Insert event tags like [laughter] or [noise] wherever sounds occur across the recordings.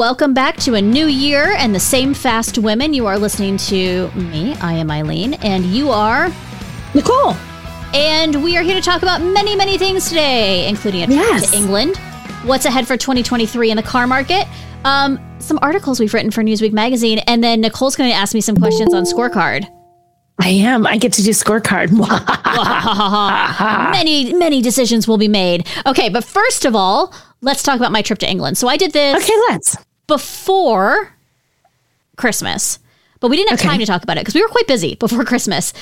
welcome back to a new year and the same fast women. You are listening to me. I am Eileen, and you are Nicole. And we are here to talk about many, many things today, including a trip Yes. to England, what's ahead for 2023 in the car market, um, some articles we've written for Newsweek magazine, and then Nicole's going to ask me some questions on scorecard. I am. I get to do scorecard. [laughs] [laughs] many, many decisions will be made. Okay, but first of all, let's talk about my trip to England. So I did this okay, let's. Before Christmas, but we didn't have Okay. time to talk about it because we were quite busy [laughs] before Christmas.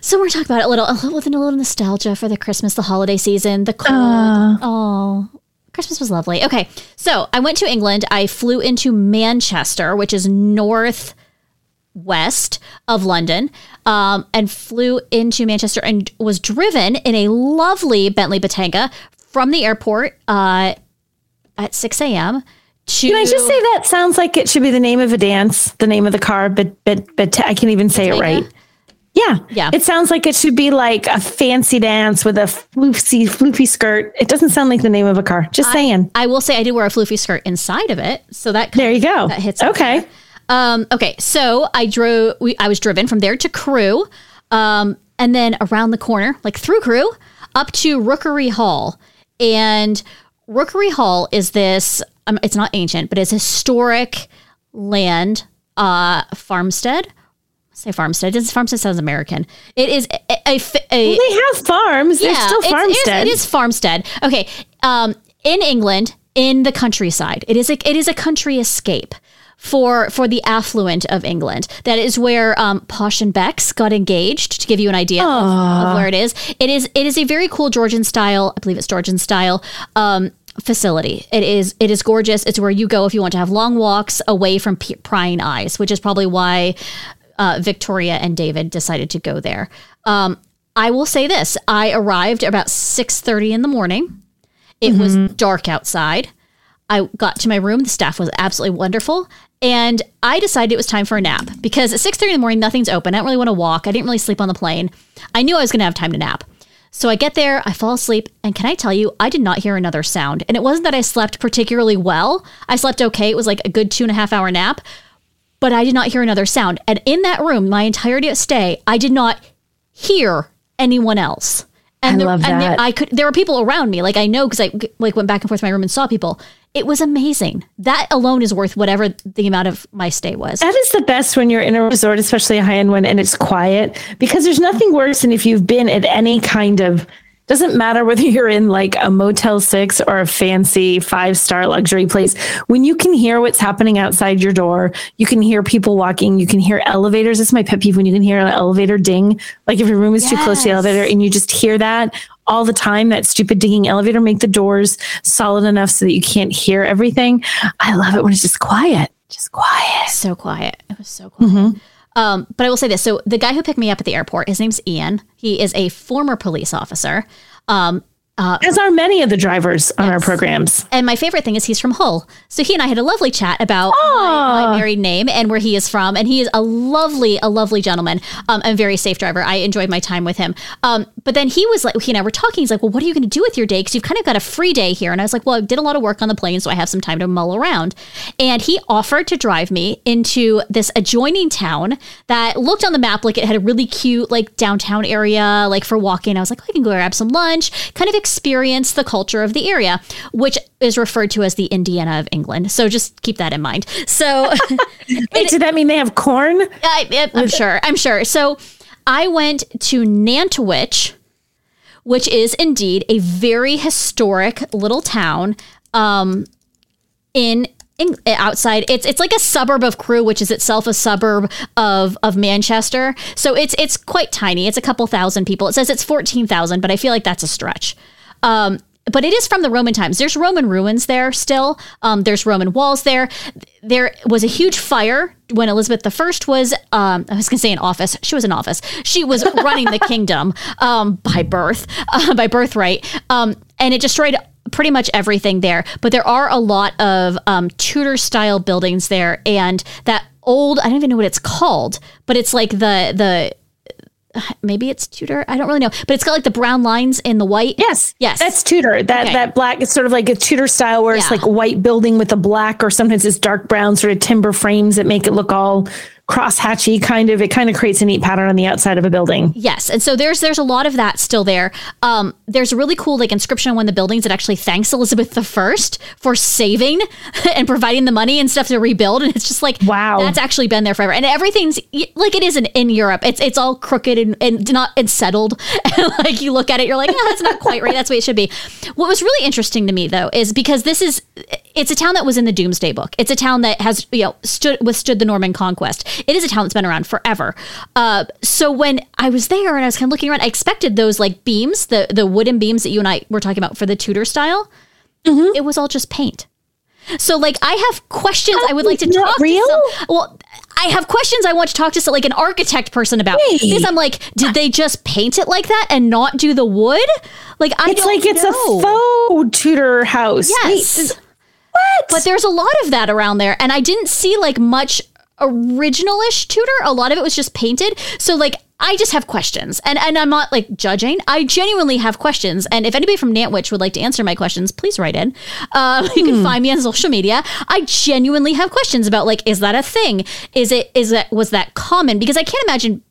So we're talking about it a little, a little with a little nostalgia for the Christmas, the holiday season, the cold. Uh, oh, Christmas was lovely. Okay, so I went to England. I flew into Manchester, which is north west of London, um, and flew into Manchester and was driven in a lovely Bentley Bentayga from the airport uh, at 6 a.m. to. Can I just say that sounds like it should be the name of a dance, the name of the car, but but but I can't even say it right. Yeah. Yeah. It sounds like it should be like a fancy dance with a floofy, floofy skirt. It doesn't sound like the name of a car. Just saying. I will say I did wear a floofy skirt inside of it, so that There you go. that hits Okay. Um, okay, so I drove. We, I was driven from there to Crewe, um, and then around the corner, like through Crewe, up to Rookery Hall. And Rookery Hall is this. Um, it's not ancient, but it's historic land uh, farmstead. I say farmstead. This farmstead sounds American. It is a, a, a, They have farms. They're still it's- farmstead. It is, it is farmstead. Okay. Um, in England, in the countryside, it is a it is a country escape for for the affluent of England. That is where um, Posh and Becks got engaged. To give you an idea of, of where it is, it is it is a very cool Georgian style. I believe it's Georgian style. Um, facility it is it is gorgeous it's where you go if you want to have long walks away from p- prying eyes which is probably why uh, Victoria and David decided to go there. Um, I will say this: I arrived about six thirty in the morning. It was dark outside. I got to my room. The staff was absolutely wonderful, and I decided it was time for a nap because at six thirty in the morning, nothing's open. I don't really want to walk. I didn't really sleep on the plane. I knew I was going to have time to nap. So I get there, I fall asleep, and can I tell you, I did not hear another sound. And it wasn't that I slept particularly well. I slept okay. It was like a good two and a half hour nap, but I did not hear another sound. And in that room, my entirety of stay, I did not hear anyone else. And I there, love there, that. I could. There were people around me, like I know because I like went back and forth to my room and saw people. It was amazing. That alone is worth whatever the amount of my stay was. That is the best when you're in a resort, especially a high end one, and it's quiet because there's nothing worse than if you've been at any kind of doesn't matter whether [laughs] you're in like a Motel 6 or a fancy five star luxury place. When you can hear what's happening outside your door, you can hear people walking, you can hear elevators. It's my pet peeve when you can hear an elevator ding. Like if your room is too close to the elevator and you just hear that all the time, that stupid dinging elevator, make the doors solid enough so that you can't hear everything. I love it when it's just quiet. Just quiet. so quiet. It was so mm-hmm. quiet. Um, but I will say this: so the guy who picked me up at the airport, his name's Ian. He is a former police officer. Um, as are many of the drivers on our programs. And my favorite thing is he's from Hull. So he and I had a lovely chat about my, my married name and where he is from. And he is a lovely, a lovely gentleman, um, and very safe driver. I enjoyed my time with him. Um, but then he was like, he and I were talking. He's like, well, what are you going to do with your day? Because you've kind of got a free day here. And I was like, well, I did a lot of work on the plane, so I have some time to mull around. And he offered to drive me into this adjoining town that looked on the map like it had a really cute, like downtown area, like for walking. I was like, oh, I can go grab some lunch, kind of experience the culture of the area, which is referred to as the Indiana of England. So just keep that in mind. So [laughs] Wait, did that mean they have corn? I, I'm sure. I'm sure. So I went to Nantwich, which is indeed a very historic little town um, in. In, outside it's it's like a suburb of Crewe which is itself a suburb of of Manchester so it's it's quite tiny it's a couple thousand people it says it's 14,000 but I feel like that's a stretch um but it is from the Roman times. There's Roman ruins there still. Um, there's Roman walls there. There was a huge fire when Elizabeth I was, um, I was going to say in office. She was in office. She was [laughs] running the kingdom um, by birth, uh, by birthright. Um, and it destroyed pretty much everything there. But there are a lot of um, Tudor style buildings there. And that old, I don't even know what it's called, but it's like the, the, maybe it's Tudor. I don't really know, but it's got like the brown lines in the white. Yes. Yes. That's Tudor. That Okay. that black is sort of like a Tudor style where it's like white building with a black or sometimes it's dark brown sort of timber frames that make it look all crosshatchy kind of. It kind of creates a neat pattern on the outside of a building. Yes, and so there's there's a lot of that still there. Um, there's a really cool like inscription on one of the buildings that actually thanks Elizabeth I for saving [laughs] and providing the money and stuff to rebuild, and it's just like Wow. that's actually been there forever. And everything's like it is in, in Europe. It's it's all crooked and, and not and settled. [laughs] And like you look at it, you're like, oh, that's not quite right. That's the way it should be. What was really interesting to me though is because this is it's a town that was in the Domesday Book. It's a town that has you know stood withstood the Norman conquest. It is a town that's been around forever. Uh, so when I was there and I was kind of looking around, I expected those like beams, the the wooden beams that you and I were talking about for the Tudor style. It was all just paint. So like I have questions I would like to talk real? to some, well I have questions I want to talk to some, like an architect person about Wait. because I'm like did they just paint it like that and not do the wood? Like I It's like it's a faux Tudor house. Yes. Wait, what? But there's a lot of that around there. And I didn't see like much original-ish Tudor. A lot of it was just painted. So like I just have questions. And and I'm not like judging. I genuinely have questions. And if anybody from Nantwich would like to answer my questions, please write in. Uh, [laughs] you can find me on social media. I genuinely have questions about like, is that a thing? Is it is that was that common? Because I can't imagine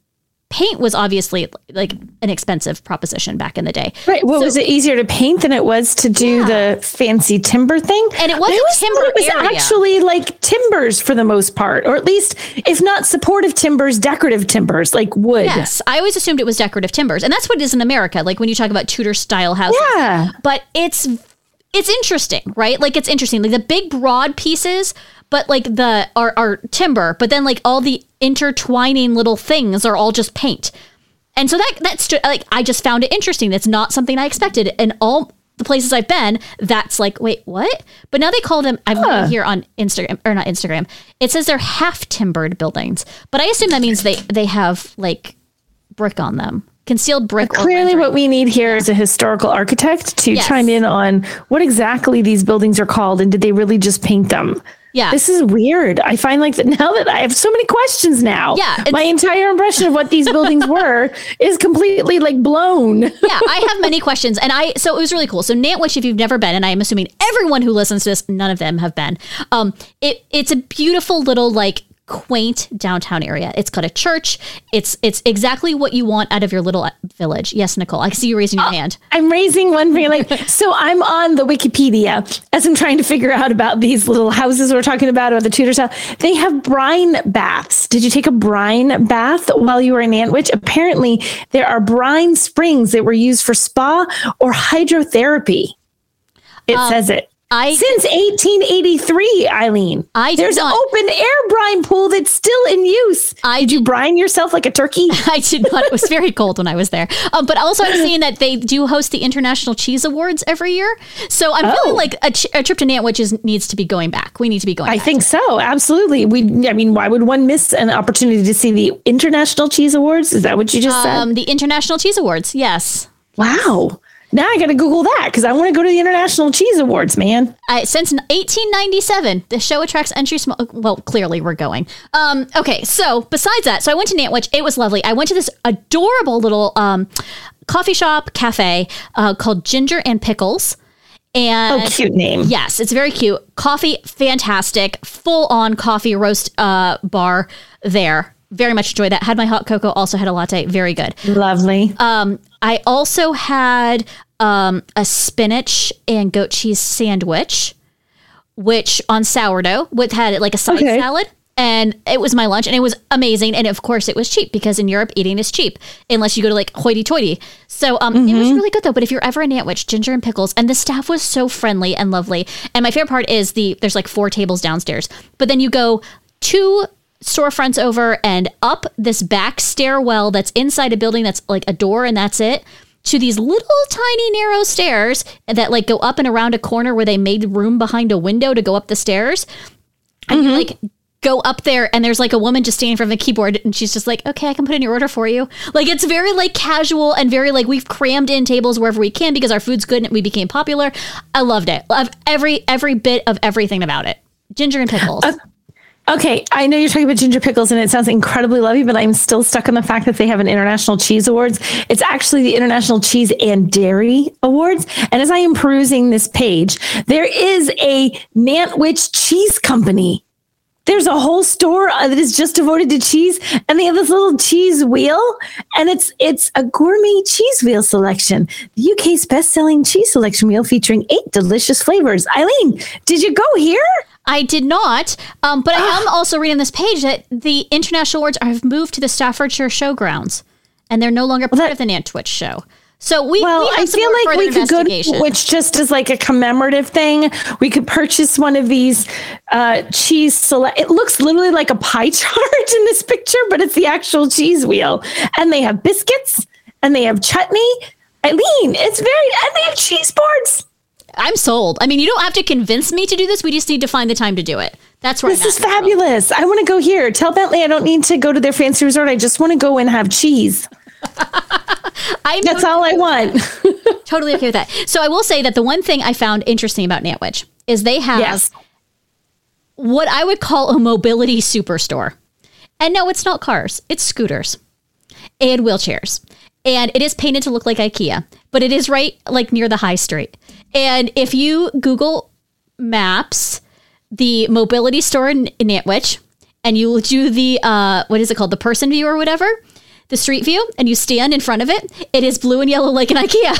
paint was obviously like an expensive proposition back in the day. Right. Well, was it easier to paint than it was to do the fancy timber thing? And it was I a always timber it was area. actually like timbers for the most part, or at least, if not supportive timbers, decorative timbers like wood. Yes, I always assumed it was decorative timbers, and that's what it is in America. Like when you talk about Tudor style houses, Yeah. but it's it's interesting, right? Like it's interesting, like the big broad pieces, but like the are, are timber, but then like all the intertwining little things are all just paint, and so that that's like I just found it interesting. That's not something I expected, and all the places I've been, that's like wait what? But now they call them. I'm Huh. here on Instagram or not Instagram. It says they're half timbered buildings, but I assume that means they they have like brick on them, concealed brick. or Clearly, what we need here is a historical architect to Yes. chime in on what exactly these buildings are called and did they really just paint them? Yeah. This is weird. I find like that [laughs] now that I have so many questions now. Yeah, My entire impression of what these buildings were [laughs] is completely like blown. yeah, I have many [laughs] questions, and I so it was really cool. So Nantwich, if you've never been, and I am assuming everyone who listens to this, none of them have been. Um, it it's a beautiful little like quaint downtown area. It's got a church. It's it's exactly what you want out of your little uh, village. Yes, Nicole, I see you raising your oh, hand. I'm raising one. Like, [laughs] so I'm on the Wikipedia as I'm trying to figure out about these little houses we're talking about, or the Tudor style. They have brine baths. Did you take a brine bath while you were in Nantwich? Apparently, there are brine springs that were used for spa or hydrotherapy. It um, says it. I Since 1883, Eileen. I There's not- an open air brine pool that's still in use. I did you brine yourself like a turkey? [laughs] I did not. It was very cold when I was there. Um, but also, I'm seeing that they do host the International Cheese Awards every year. So I'm Oh. feeling like a, a trip to Nantwich is, needs to be going back. We need to be going back. I think so. Absolutely. We, I mean, why would one miss an opportunity to see the International Cheese Awards? Is that what you just said? Um, the International Cheese Awards. Yes. Wow. Now I got to Google that because I want to go to the International Cheese Awards, man. I, since 1897, the show attracts entry. Sm- well, clearly we're going. Um, okay, so besides that, so I went to Nantwich. It was lovely. I went to this adorable little um, coffee shop cafe uh, called Ginger and Pickles. And Oh, cute name. Yes, it's very cute. Coffee, fantastic. Full on coffee roast uh, bar there. Very much enjoyed that. Had my hot cocoa. Also had a latte. Very good. Lovely. Um, I also had um, a spinach and goat cheese sandwich, which on sourdough with had like a side Okay. salad. And it was my lunch, and it was amazing. And of course, it was cheap because in Europe, eating is cheap unless you go to like hoity-toity. So um, it was really good though. But if you're ever in Nantwich, ginger and pickles, and the staff was so friendly and lovely. And my favorite part is the there's like four tables downstairs, but then you go two storefronts over and up this back stairwell that's inside a building that's like a door, and that's it to these little tiny narrow stairs that like go up and around a corner where they made room behind a window to go up the stairs. And you mm-hmm. like go up there and there's like a woman just standing from the keyboard and she's just like, okay, I can put in your order for you. Like it's very like casual and very like we've crammed in tables wherever we can because our food's good and we became popular. I loved it. I love every every bit of everything about it. Ginger and pickles. Okay, I know you're talking about ginger pickles and it sounds incredibly lovely, but I'm still stuck on the fact that they have an International Cheese Awards. It's actually the International Cheese and Dairy Awards. And as I am perusing this page, there is a Nantwich Cheese Company. There's a whole store uh, that is just devoted to cheese, and they have this little cheese wheel, and it's it's a gourmet cheese wheel selection. The UK's best-selling cheese selection wheel featuring eight delicious flavors. Eileen, did you go here? I did not, um, but I am also reading this page that the international awards have moved to the Staffordshire Showgrounds, and they're no longer part that- of the Nantwich show. So we, Well, we have I feel like we could go to which just is like a commemorative thing. We could purchase one of these uh, cheese select. It looks literally like a pie [laughs] chart in this picture, but it's the actual cheese wheel. And they have biscuits and they have chutney. Eileen, it's very and they have cheese boards. I'm sold. I mean, you don't have to convince me to do this. We just need to find the time to do it. That's where This I'm is at in the world. fabulous. I want to go here. Tell Bentley I don't need to go to their fancy resort. I just want to go and have cheese. [laughs] I'm That's all I want. [laughs] totally okay with that. So I will say that the one thing I found interesting about Nantwich is they have yes. what I would call a mobility superstore. And no, it's not cars, it's scooters and wheelchairs. And it is painted to look like IKEA, but it is right like near the high street. And if you Google Maps, the mobility store in, in and you do the uh, what is it called, the person view or whatever, the street view, and you stand in front of it, it is blue and yellow like an [laughs] IKEA.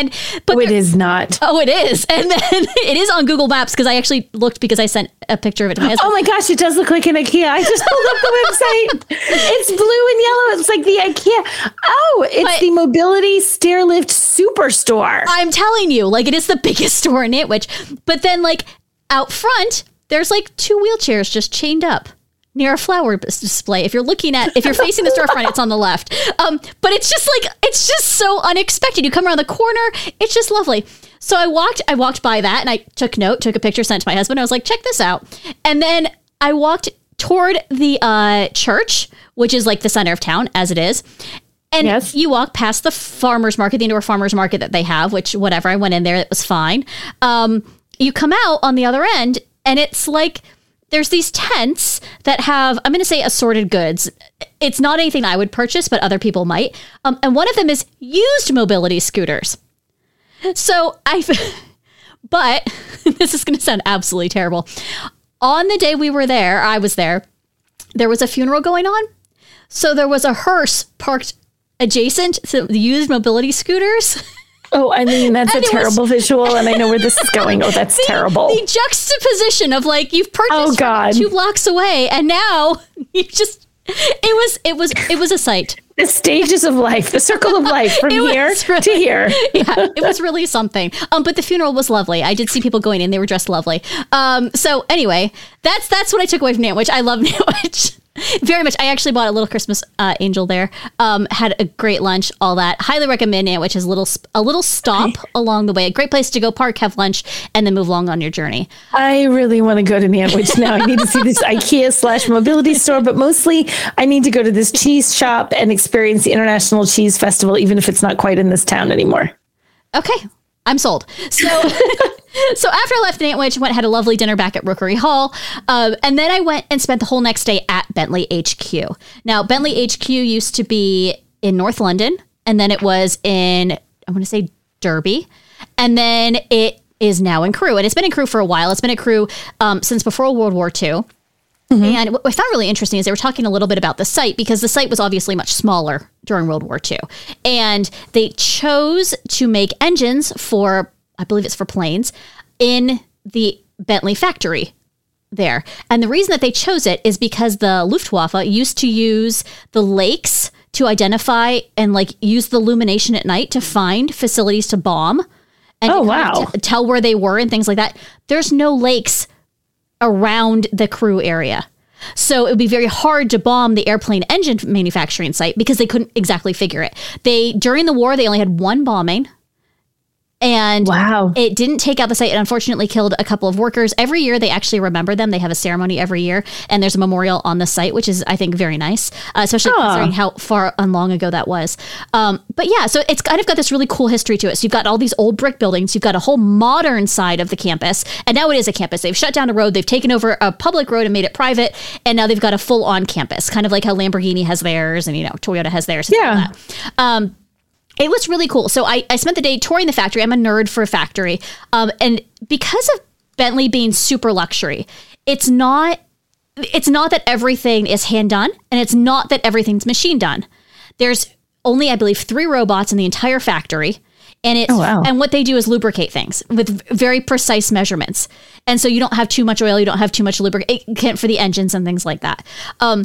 And but Oh, it is not. Oh, it is. [laughs] And then [laughs] it is on Google Maps because I actually looked because I sent a picture of it to my husband. Oh my gosh, it does look like an IKEA. I just pulled up the website. [laughs] It's blue and yellow. It's like the IKEA. Oh, it's But- the Mobility Stairlift Superstore. I'm telling you, like it is the biggest store in Nantwich. But then, like out front, there's like two wheelchairs just chained up near a flower display. If you're looking at, if you're facing the storefront, it's on the left. Um, but it's just like it's just so unexpected. You come around the corner, it's just lovely. So I walked, I walked by that, and I took note, took a picture, sent to my husband. I was like, check this out. And then I walked toward the uh, church, which is like the center of town, as it is. And Yes. you walk past the farmers market, the indoor farmers market that they have, which whatever. I went in there, it was fine. Um, you come out on the other end, and it's like there's these tents that have, I'm going to say assorted goods. It's not anything I would purchase, but other people might. Um, and one of them is used mobility scooters. So I, [laughs] but [laughs] this is going to sound absolutely terrible. On the day we were there, I was there, there was a funeral going on. So there was a hearse parked adjacent to the used mobility scooters. [laughs] Oh, I mean, that's a And was- terrible visual, and I know where this is going. Oh, that's [laughs] terrible. The juxtaposition of like you've purchased Oh, God. two blocks away, and now [laughs] you just it was it was it was a sight. The stages of life, the circle of life from [laughs] here really- to here. yeah, it was really something. Um, but the funeral was lovely. I did see people going in; they were dressed lovely. Um, so anyway, that's that's what I took away from Nantwich. I love Nantwich very much. I actually bought a little Christmas uh, angel there. Um, had a great lunch, all that. Highly recommend Nantwich as a little a little stop along the way. A great place to go park, have lunch, and then move along on your journey. I really want to go to Nantwich now. I need to see this [laughs] IKEA slash mobility store, but mostly I need to go to this cheese shop and experience the International Cheese Festival, even if it's not quite in this town anymore. Okay, I'm sold. So, [laughs] so after I left Nantwich, went had a lovely dinner back at Rookery Hall, um, and then I went and spent the whole next day at Bentley HQ. Now, Bentley HQ used to be in North London, and then it was in I want to say Derby, and then it is now in Crewe, and it's been in Crewe for a while. It's been at Crewe um, since before World War II. Mm-hmm. And what I found really interesting is they were talking a little bit about the site because the site was obviously much smaller during World War II. And they chose to make engines for, I believe it's for planes, in the Bentley factory there. And the reason that they chose it is because the Luftwaffe used to use the lakes to identify and like use the illumination at night to find facilities to bomb. And Oh, to kind of wow. t- tell where they were and things like that. There's no lakes around the Crewe area. So it would be very hard to bomb the airplane engine manufacturing site because they couldn't exactly figure it. They during the war they only had one bombing and Wow. it didn't take out the site. It unfortunately killed a couple of workers. Every year, they actually remember them. They have a ceremony every year, and there's a memorial on the site, which is, I think, very nice, uh, especially considering how far and long ago that was. Um, but yeah, so it's kind of got this really cool history to it. So you've got all these old brick buildings, you've got a whole modern side of the campus, and now it is a campus. They've shut down a road, they've taken over a public road and made it private, and now they've got a full on campus, kind of like how Lamborghini has theirs and you know Toyota has theirs. and all Yeah. that. Um, it was really cool. So I, I spent the day touring the factory. I'm a nerd for a factory. Um, and because of Bentley being super luxury, it's not it's not that everything is hand done and it's not that everything's machine done. There's only, I believe, three robots in the entire factory. And it's Oh, wow. and what they do is lubricate things with very precise measurements. And so you don't have too much oil, you don't have too much lubricant for the engines and things like that. Um,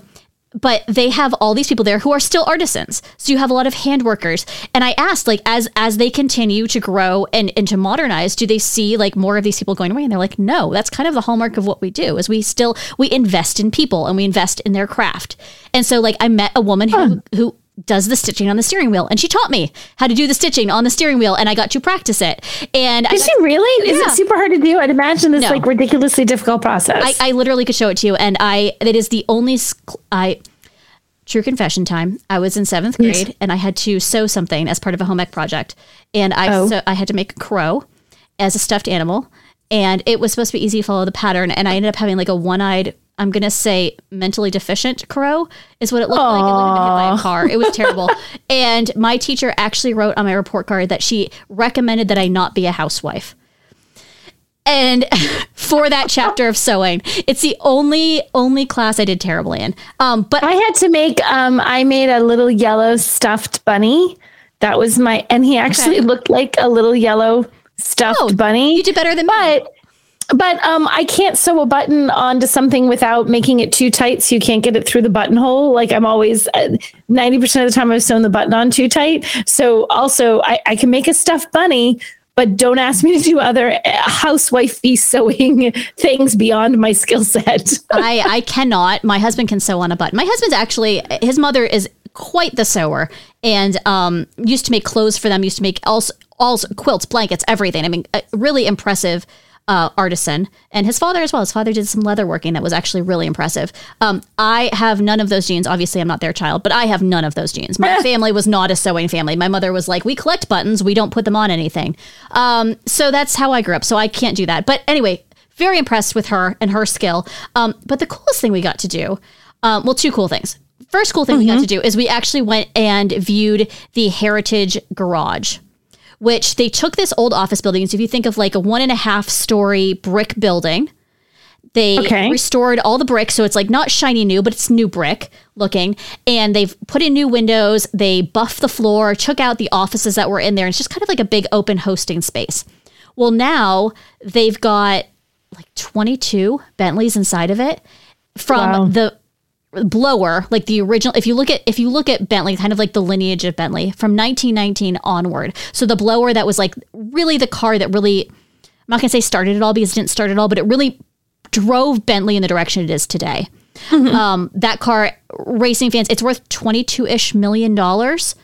but they have all these people there who are still artisans. So you have a lot of hand workers. And i asked like as as they continue to grow and and to modernize do they see like more of these people going away? And they're like no that's kind of the hallmark of what we do is we still we invest in people and we invest in their craft. And so like i met a woman who who does the stitching on the steering wheel and she taught me how to do the stitching on the steering wheel and i got to practice it and I Is she really? Is Yeah. it super hard to do? I'd imagine this No. like ridiculously difficult process. I, I literally could show it to you, and I it is the only I. True confession time. I was in seventh grade, and I had to sew something as part of a home ec project, and I Oh. so I had to make a crow as a stuffed animal, and it was supposed to be easy to follow the pattern, and I ended up having like a one-eyed. I'm gonna say mentally deficient crow is what it looked like. It looked like hit by a car. It was [laughs] terrible. and my teacher actually wrote on my report card that she recommended that I not be a housewife and [laughs] for that chapter of sewing it's the only only class i did terribly in um but I had to make um I made a little yellow stuffed bunny. That was my and he actually Okay. looked like a little yellow stuffed Oh, bunny. you did better than me but um I can't sew a button onto something without making it too tight so you can't get it through the buttonhole. Like I'm always uh, 90% of the time I've sewn the button on too tight. So also I, I can make a stuffed bunny, but don't ask me to do other uh, housewifey sewing [laughs] things beyond my skill set. [laughs] i i cannot my husband can sew on a button my husband's actually his mother is quite the sewer and um used to make clothes for them used to make all all quilts blankets everything i mean really impressive uh, artisan and his father as well. His father did some leather working that was actually really impressive. Um, I have none of those genes. Obviously, I'm not their child, but I have none of those genes. My [laughs] family was not a sewing family. My mother was like, we collect buttons, we don't put them on anything. Um, so that's how I grew up. So I can't do that. But anyway, very impressed with her and her skill. Um, but the coolest thing we got to do, um, well, two cool things. First cool thing we got to do is we actually went and viewed the Heritage Garage which they took this old office building. So if you think of like a one and a half story brick building, they Okay. restored all the bricks. So it's like not shiny new, but it's new brick looking. And they've put in new windows. They buffed the floor, took out the offices that were in there. And it's just kind of like a big open hosting space. Well, now they've got like 22 Bentleys inside of it from Wow. the blower like the original if you look at if you look at bentley kind of like the lineage of bentley from 1919 onward. So the blower that was like really the car that really i'm not going to say started it all because it didn't start at all but it really drove bentley in the direction it is today. Um, that car racing fans it's worth 22-ish million dollars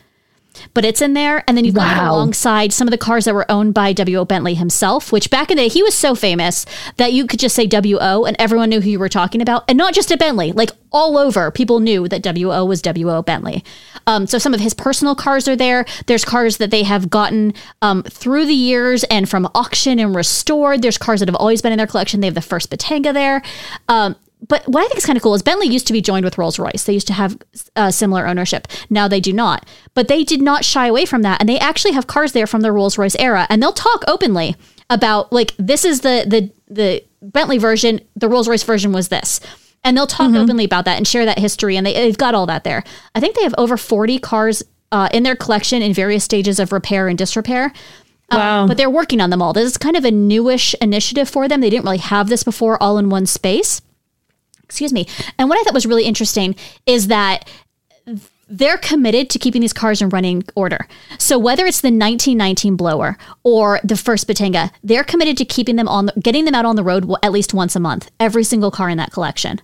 but it's in there. And then you've got it alongside some of the cars that were owned by W.O. Bentley himself, which back in the day, he was so famous that you could just say W.O. and everyone knew who you were talking about. And not just at Bentley, like all over, people knew that W.O. was W.O. Bentley. Um, so some of his personal cars are there. There's cars that they have gotten um, through the years and from auction and restored. There's cars that have always been in their collection. They have the first Bentayga there. Um, but what I think is kind of cool is Bentley used to be joined with Rolls Royce. They used to have uh, similar ownership. Now they do not. But they did not shy away from that, and they actually have cars there from the Rolls Royce era, and they'll talk openly about like this is the the the Bentley version. The Rolls Royce version was this. And they'll talk openly about that and share that history, and they, they've got all that there. I think they have over 40 cars uh, in their collection in various stages of repair and disrepair. Wow. But they're working on them all. This is kind of a newish initiative for them. They didn't really have this before all in one space. Excuse me. And what I thought was really interesting is that they're committed to keeping these cars in running order. So whether it's the 1919 blower or the first Bentayga, they're committed to keeping them on, getting them out on the road at least once a month. Every single car in that collection,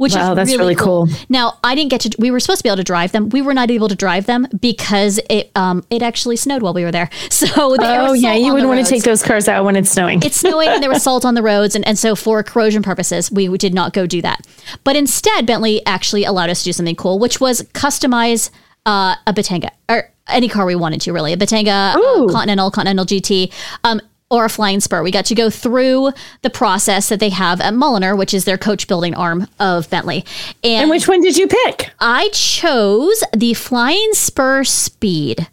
which Wow, is that's really cool. Now, I didn't get to. We were supposed to be able to drive them. We were not able to drive them because it um it actually snowed while we were there. [laughs] So Oh yeah, you wouldn't want to take those cars out when it's snowing. It's snowing and there was [laughs] salt on the roads, and, and so for corrosion purposes, we did not go do that. But instead, Bentley actually allowed us to do something cool, which was customize uh, a Bentayga or any car we wanted to. Really, a Bentayga, uh, Continental, Continental GT. Um, or a flying spur. We got to go through the process that they have at Mulliner, which is their coach building arm of Bentley. And, and which one did you pick? I chose the Flying Spur Speed,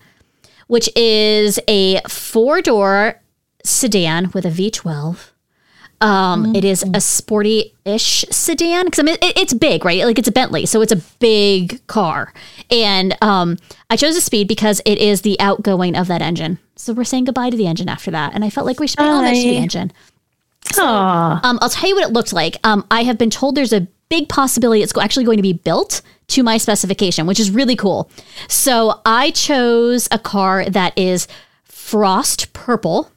which is a four door sedan with a V12. Um, it is a sporty-ish sedan because I mean it, it's big, right? Like it's a Bentley, so it's a big car. And um, I chose a Speed because it is the outgoing of that engine. So we're saying goodbye to the engine after that, and I felt like we should pay homage to the engine. Aw. Um, I'll tell you what it looked like. Um, I have been told there's a big possibility it's actually going to be built to my specification, which is really cool. So I chose a car that is frost purple,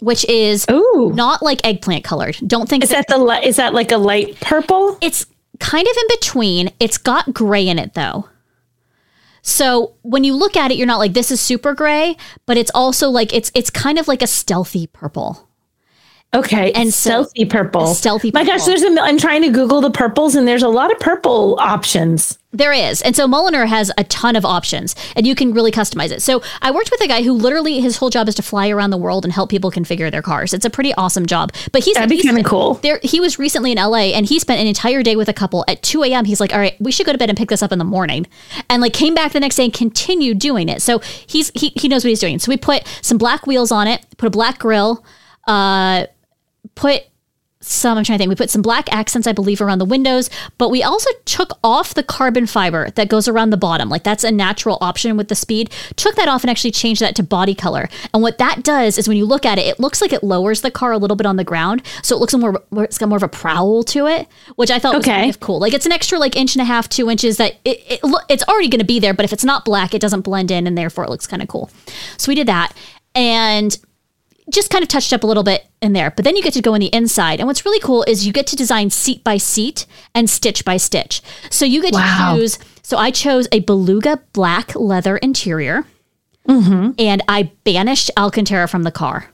which is Ooh. not like eggplant colored. Don't think Is that that the li- is that like a light purple? it's kind of in between. It's got gray in it though. So when you look at it, you're not like this is super gray, but it's also like it's it's kind of like a stealthy purple. Okay, And and so- stealthy purple. stealthy My gosh, there's a. I'm trying to Google the purples, and there's a lot of purple options. There is. And so Mulliner has a ton of options and you can really customize it. So I worked with a guy who literally his whole job is to fly around the world and help people configure their cars. It's a pretty awesome job. But he's That'd be he's- kinda cool. There he was recently in LA and he spent an entire day with a couple at 2 a.m. He's like, all right, we should go to bed and pick this up in the morning. And like came back the next day and continued doing it. So he's he, he knows what he's doing. So we put some black wheels on it, put a black grill, uh put some, I'm trying to think, we put some black accents, I believe, around the windows, but we also took off the carbon fiber that goes around the bottom. Like that's a natural option with the speed. Took that off and actually changed that to body color. And what that does is when you look at it, it looks like it lowers the car a little bit on the ground. So it looks more, it's got more of a prowl to it, which I thought was Okay. kind of cool. Like it's an extra like inch and a half, two inches that it, it it's already going to be there, but if it's not black, it doesn't blend in and therefore it looks kind of cool. So we did that. And just kind of touched up a little bit in there. But then you get to go in the inside. And what's really cool is you get to design seat by seat and stitch by stitch. So you get Wow. to choose. So I chose a beluga black leather interior Mm-hmm. and I banished Alcantara from the car.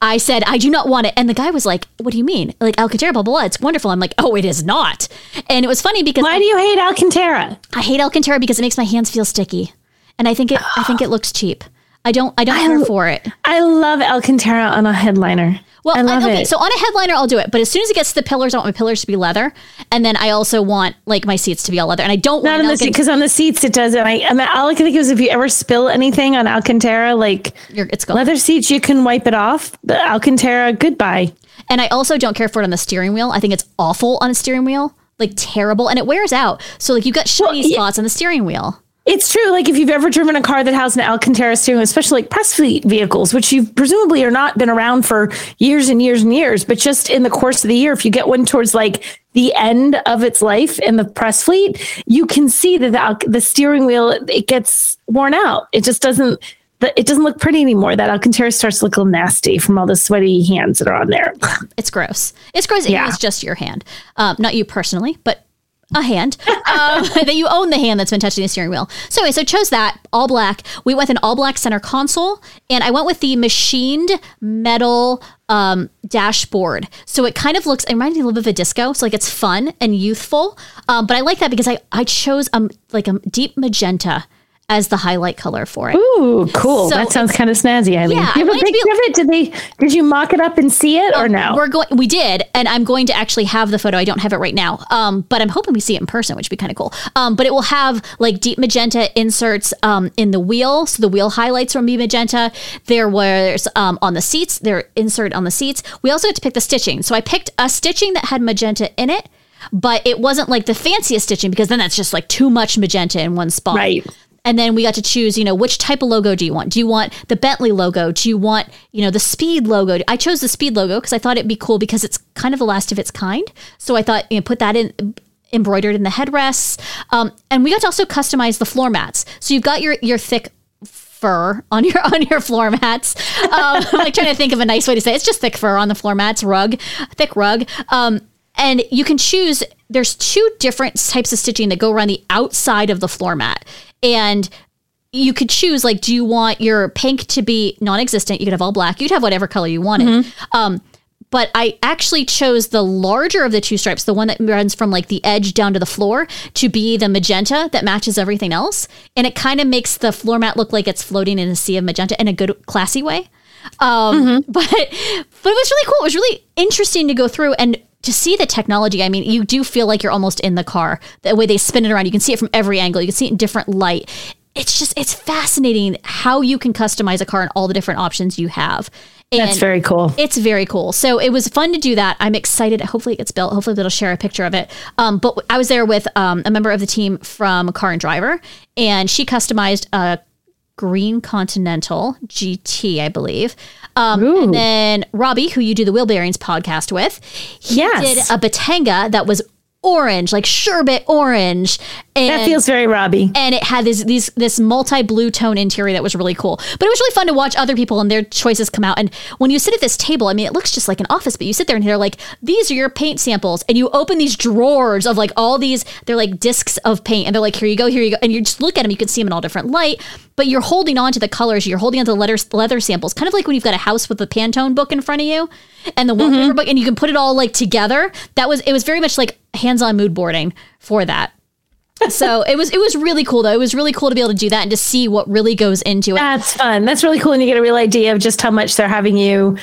I said, I do not want it. And the guy was like, What do you mean? Like Alcantara, blah, blah, blah. It's wonderful. I'm like, Oh, it is not. And it was funny because Why do you hate Alcantara? I hate Alcantara because it makes my hands feel sticky. And I think it I think it looks cheap. I don't I don't care for it. I love Alcantara on a headliner. Well, I love okay, it. so on a headliner, I'll do it. But as soon as it gets to the pillars, I want my pillars to be leather, and then I also want like my seats to be all leather. And I don't Not want on the seat because on the seats it does. And I, I mean, all I can think of is if you ever spill anything on Alcantara, like You're- it's gone. leather seats, you can wipe it off. The Alcantara, goodbye. And I also don't care for it on the steering wheel. I think it's awful on a steering wheel, like terrible, and it wears out. So like you've got shiny yeah. spots on the steering wheel. It's true. Like if you've ever driven a car that has an Alcantara steering, wheel, especially like press fleet vehicles, which you've presumably are not been around for years and years and years, but just in the course of the year, if you get one towards like the end of its life in the press fleet, you can see that the, the steering wheel it gets worn out. It just doesn't. It doesn't look pretty anymore. That Alcantara starts to look a little nasty from all the sweaty hands that are on there. It's gross. It's gross. Yeah. It was just your hand, um, not you personally, but a hand um, [laughs] that you own the hand that's been touching the steering wheel. So anyway, so chose that all black. We went with an all black center console, and I went with the machined metal um, dashboard. So it kind of looks. It reminds me a little bit of a disco. So like it's fun and youthful. Um, but I like that because I I chose um like a deep magenta as the highlight color for it. Ooh, cool. So that sounds kind of snazzy, Eileen. Yeah, you have a it be- of it? Did they? Did you mock it up and see it, or no? We're going. We did, and I'm going to actually have the photo. I don't have it right now, um, but I'm hoping we see it in person, which would be kind of cool. Um, but it will have like deep magenta inserts um, in the wheel, so the wheel highlights will be magenta. There was um, on the seats. They're insert on the seats. We also had to pick the stitching, so I picked a stitching that had magenta in it. But it wasn't like the fanciest stitching because then that's just like too much magenta in one spot. Right. And then we got to choose, you know, which type of logo do you want? Do you want the Bentley logo? Do you want, you know, the Speed logo? I chose the Speed logo because I thought it'd be cool because it's kind of the last of its kind. So I thought, you know, put that in embroidered in the headrests. Um, and we got to also customize the floor mats. So you've got your your thick fur on your [laughs] on your floor mats. Um, [laughs] I'm like trying to think of a nice way to say it. it's just thick fur on the floor mats, rug, thick rug. Um, and you can choose there's two different types of stitching that go around the outside of the floor mat. And you could choose like, do you want your pink to be non-existent? You could have all black. You'd have whatever color you wanted. Um, but I actually chose the larger of the two stripes, the one that runs from like the edge down to the floor, to be the magenta that matches everything else, and it kind of makes the floor mat look like it's floating in a sea of magenta in a good, classy way. Um, [laughs] But but it was really cool. It was really interesting to go through and to see the technology. I mean, you do feel like you're almost in the car. The way they spin it around, you can see it from every angle. You can see it in different light. It's just it's fascinating how you can customize a car and all the different options you have. And That's very cool. it's very cool. So it was fun to do that. I'm excited. Hopefully it gets built. Hopefully they'll share a picture of it. Um, but I was there with um, a member of the team from Car and Driver, and she customized a green Continental GT, I believe. Um, and then Robbie, who you do the Wheel Bearings podcast with, he Yes. did a Bentayga that was orange, like sherbet orange. And That feels very Robbie. and it had this these this multi blue tone interior that was really cool. But it was really fun to watch other people and their choices come out. And when you sit at this table, I mean, it looks just like an office, but you sit there and they're like, these are your paint samples, and you open these drawers of like all these, they're like discs of paint, and they're like, here you go, here you go, and you just look at them, you can see them in all different light, but you're holding on to the colors, you're holding on to the letter leather samples, kind of like when you've got a house with the Pantone book in front of you, and the mm-hmm. wallpaper book, and you can put it all like together. That was it was very much like hands-on mood boarding for that so [laughs] it was it was really cool though. It was really cool to be able to do that and to see what really goes into it. That's fun. That's really cool. And you get a real idea of just how much they're having you,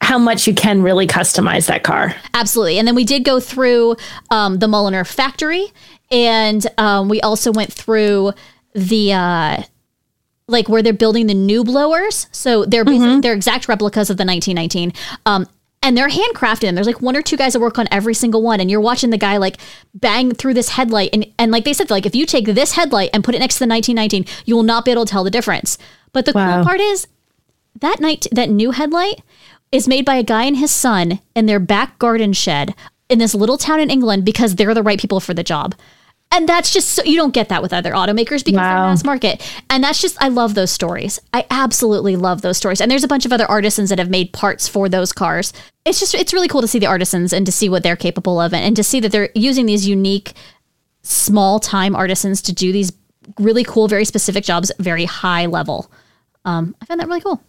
how much you can really customize that car. Absolutely. And then we did go through um, the Mulliner factory, and um, we also went through the. Uh, like where they're building the new blowers, so they're basically, they're exact replicas of the 1919, um, and they're handcrafted. And there's like one or two guys that work on every single one, and you're watching the guy like bang through this headlight, and and like they said, like if you take this headlight and put it next to the 1919, you will not be able to tell the difference. But the Wow. cool part is that night that new headlight is made by a guy and his son in their back garden shed in this little town in England because they're the right people for the job. And that's just so you don't get that with other automakers because they're mass market. And that's just I love those stories. I absolutely love those stories. And there's a bunch of other artisans that have made parts for those cars. It's just it's really cool to see the artisans and to see what they're capable of and, and to see that they're using these unique small time artisans to do these really cool, very specific jobs very high level. Um, I found that really cool.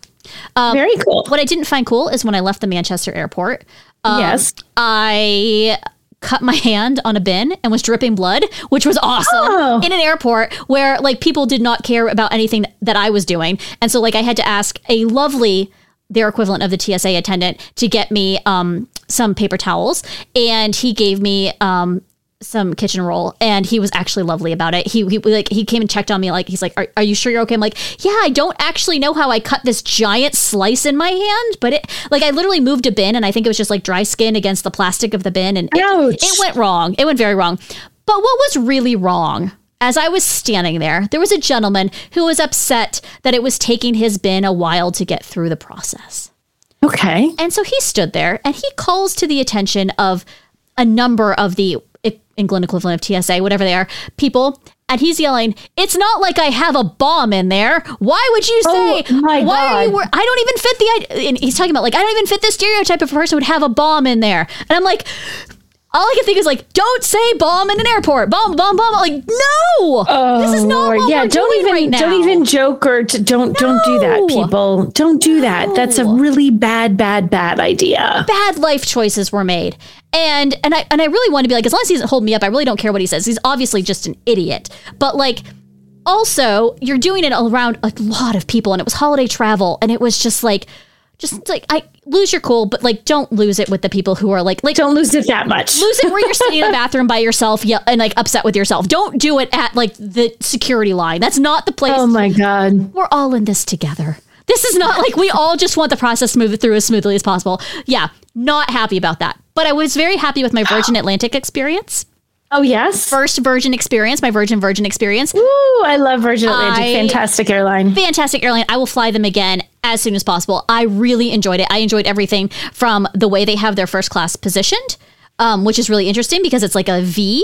um, very cool. What I didn't find cool is when I left the Manchester airport, um, yes. I cut my hand on a bin and was dripping blood, which was awesome Oh. in an airport where like people did not care about anything that I was doing. And so like I had to ask a lovely their equivalent of the TSA attendant to get me um, some paper towels and he gave me um, some kitchen roll and he was actually lovely about it. He, he like he came and checked on me like he's like are, are you sure you're okay? I'm like, "Yeah, I don't actually know how I cut this giant slice in my hand, but it like I literally moved a bin and I think it was just like dry skin against the plastic of the bin and it, it went wrong. It went very wrong. But what was really wrong? As I was standing there, there was a gentleman who was upset that it was taking his bin a while to get through the process. Okay. And so he stood there and he calls to the attention of a number of the England equivalent of TSA, whatever they are, people. And he's yelling, "It's not like I have a bomb in there. Why would you oh say? Oh, why are you? Wor- I don't even fit the." And he's talking about like I don't even fit the stereotype of a person would have a bomb in there. And I'm like, all I can think is like, don't say bomb in an airport. Bomb, bomb, bomb. Like, no, oh, this is not Lord. what yeah, we're don't doing even right now. don't even joke or t- don't don't do that, people. Don't do that. That's a really bad, bad, bad idea. bad life choices were made. And and I and I really want to be like, as long as he doesn't hold me up, I really don't care what he says. He's obviously just an idiot. But like also, you're doing it around a lot of people and it was holiday travel and it was just like just like I lose your cool, but like don't lose it with the people who are like like Don't lose it that much. lose it where you're sitting in the [laughs] bathroom by yourself yeah, and like upset with yourself. Don't do it at like the security line. That's not the place Oh my god. we're all in this together. This is not like we all just want the process to move through as smoothly as possible. Yeah, not happy about that. But I was very happy with my Virgin Atlantic experience. Oh yes. First Virgin experience, my Virgin Virgin experience. Ooh, I love Virgin Atlantic. I- Fantastic airline. Fantastic airline. I will fly them again as soon as possible. I really enjoyed it. I enjoyed everything from the way they have their first class positioned, um, which is really interesting because it's like a V.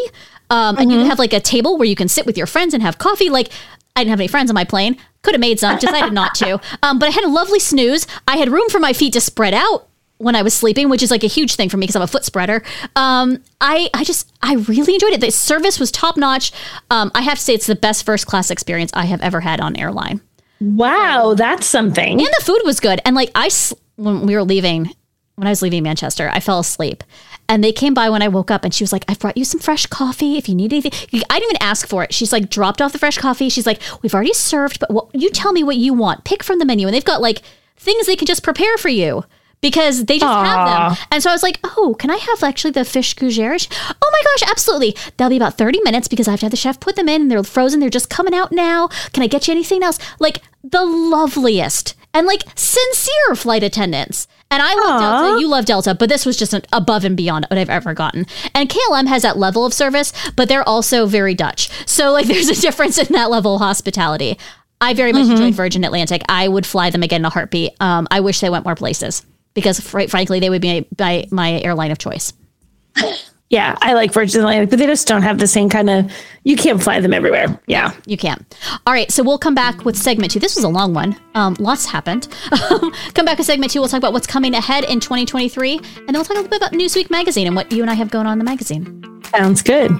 Um, and you have like a table where you can sit with your friends and have coffee. Like, I didn't have any friends on my plane. Could have made some, decided not to. [laughs] Um, but I had a lovely snooze. I had room for my feet to spread out. When I was sleeping, which is like a huge thing for me because I'm a foot spreader. Um, I I just I really enjoyed it. The service was top notch. Um, I have to say it's the best first class experience I have ever had on airline. Wow, that's something. And the food was good. And like I when we were leaving, when I was leaving Manchester, I fell asleep. And they came by when I woke up and she was like, I've brought you some fresh coffee if you need anything. I didn't even ask for it. She's like, dropped off the fresh coffee. She's like, we've already served, but what, you tell me what you want. Pick from the menu. And they've got like things they can just prepare for you because they just Aww. have them. And so I was like, oh, can I have actually the fish gougere? Oh my gosh, absolutely. That'll be about 30 minutes because I have to have the chef put them in and they're frozen. They're just coming out now. Can I get you anything else? Like the loveliest and like sincere flight attendants. And I love Aww. Delta. You love Delta, but this was just an above and beyond what I've ever gotten. And KLM has that level of service, but they're also very Dutch. So like [laughs] there's a difference in that level of hospitality. I very much mm-hmm. enjoyed Virgin Atlantic. I would fly them again in a heartbeat. Um, I wish they went more places because, fr- frankly, they would be my, my airline of choice. Yeah, I like Virgin Atlantic, but they just don't have the same kind of. You can't fly them everywhere. Yeah, you can't. All right, so we'll come back with segment two. This was a long one. Um, lots happened. [laughs] come back with segment two. We'll talk about what's coming ahead in 2023, and then we'll talk a little bit about Newsweek magazine and what you and I have going on in the magazine. Sounds good.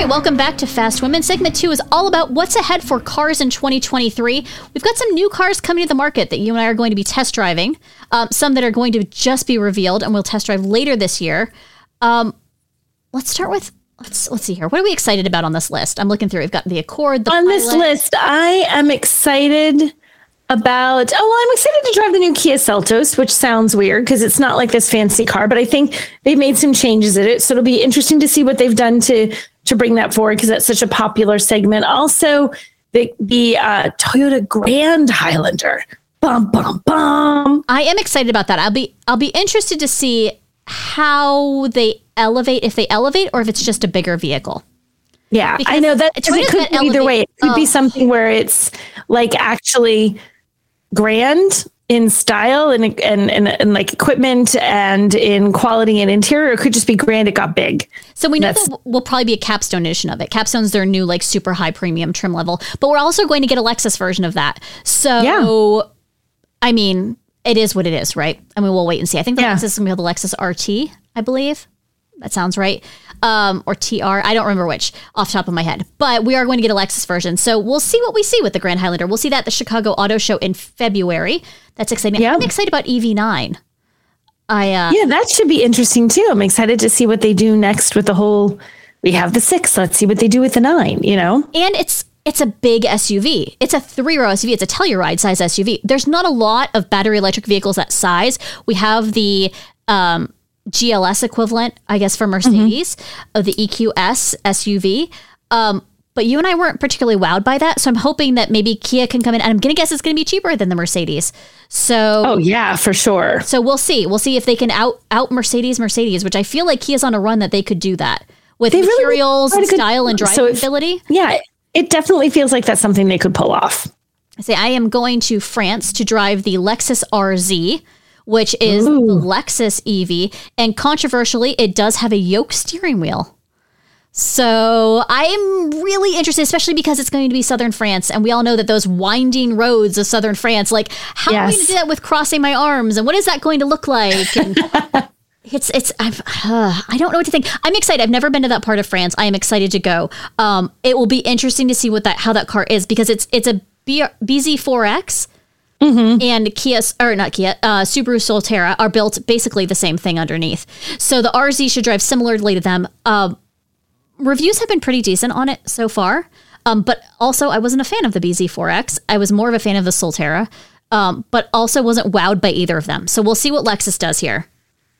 Right, welcome back to Fast Women. Segment two is all about what's ahead for cars in 2023. We've got some new cars coming to the market that you and I are going to be test driving, um, some that are going to just be revealed and we'll test drive later this year. Um, let's start with let's let's see here. What are we excited about on this list? I'm looking through. We've got the Accord. The on Pilot. this list, I am excited about oh well i'm excited to drive the new kia seltos which sounds weird because it's not like this fancy car but i think they've made some changes in it so it'll be interesting to see what they've done to to bring that forward because that's such a popular segment. Also, the the uh, Toyota Grand Highlander. Bum bum bum. I am excited about that. I'll be I'll be interested to see how they elevate if they elevate or if it's just a bigger vehicle. Yeah, because I know that it could be either way. It could oh. be something where it's like actually grand in style and, and, and, and, like equipment and in quality and interior. It could just be grand. It got big. So we know That's, that will probably be a capstone edition of it. Capstone's their new like super high premium trim level, but we're also going to get a Lexus version of that. So, yeah. I mean, it is what it is, right? I mean, we'll wait and see. I think the yeah. Lexus is going to be the Lexus RT, I believe. That sounds right. Um, or TR. I don't remember which off the top of my head. But we are going to get a Lexus version. So we'll see what we see with the Grand Highlander. We'll see that at the Chicago Auto Show in February. That's exciting. Yeah. I'm excited about EV9. I uh, Yeah, that should be interesting too. I'm excited to see what they do next with the whole we have the 6. Let's see what they do with the 9, you know. And it's it's a big SUV. It's a three row SUV. It's a Telluride size SUV. There's not a lot of battery electric vehicles that size. We have the um, GLS equivalent, I guess, for Mercedes, mm-hmm. of the EQS SUV. Um, but you and I weren't particularly wowed by that. So I'm hoping that maybe Kia can come in and I'm going to guess it's going to be cheaper than the Mercedes. So Oh yeah, for sure. So we'll see. We'll see if they can out out Mercedes Mercedes, which I feel like Kia's on a run that they could do that with they materials, really style and driving so. Yeah, it definitely feels like that's something they could pull off. I say I am going to France to drive the Lexus RZ which is Ooh. the Lexus EV. And controversially, it does have a yoke steering wheel. So I'm really interested, especially because it's going to be southern France, and we all know that those winding roads of southern France. Like, how yes. am I going to do that with crossing my arms, and what is that going to look like? And [laughs] it's it's I've, uh, I don't know what to think. I'm excited. I've never been to that part of France. I am excited to go. Um, it will be interesting to see what that how that car is because it's it's a B, BZ4X Mm-hmm. And Kia, or not Kia, uh, Subaru Solterra are built basically the same thing underneath. So the RZ should drive similarly to them. Uh, reviews have been pretty decent on it so far. Um, but also, I wasn't a fan of the BZ4X. I was more of a fan of the Solterra, um, but also wasn't wowed by either of them. So we'll see what Lexus does here.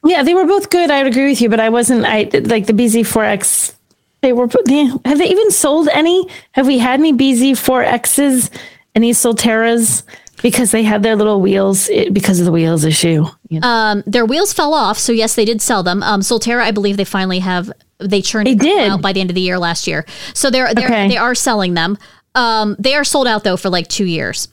Yeah, they were both good. I would agree with you, but I wasn't. I like the BZ4X They were yeah. have they even sold any? Have we had any BZ4Xs, any Solterras? Because they had their little wheels it, because of the wheels issue. You know? Um, their wheels fell off, so yes, they did sell them. Um, Solterra, I believe they finally have they churned They did. out by the end of the year last year. So they're, they're Okay. they are selling them. Um, they are sold out though for like two years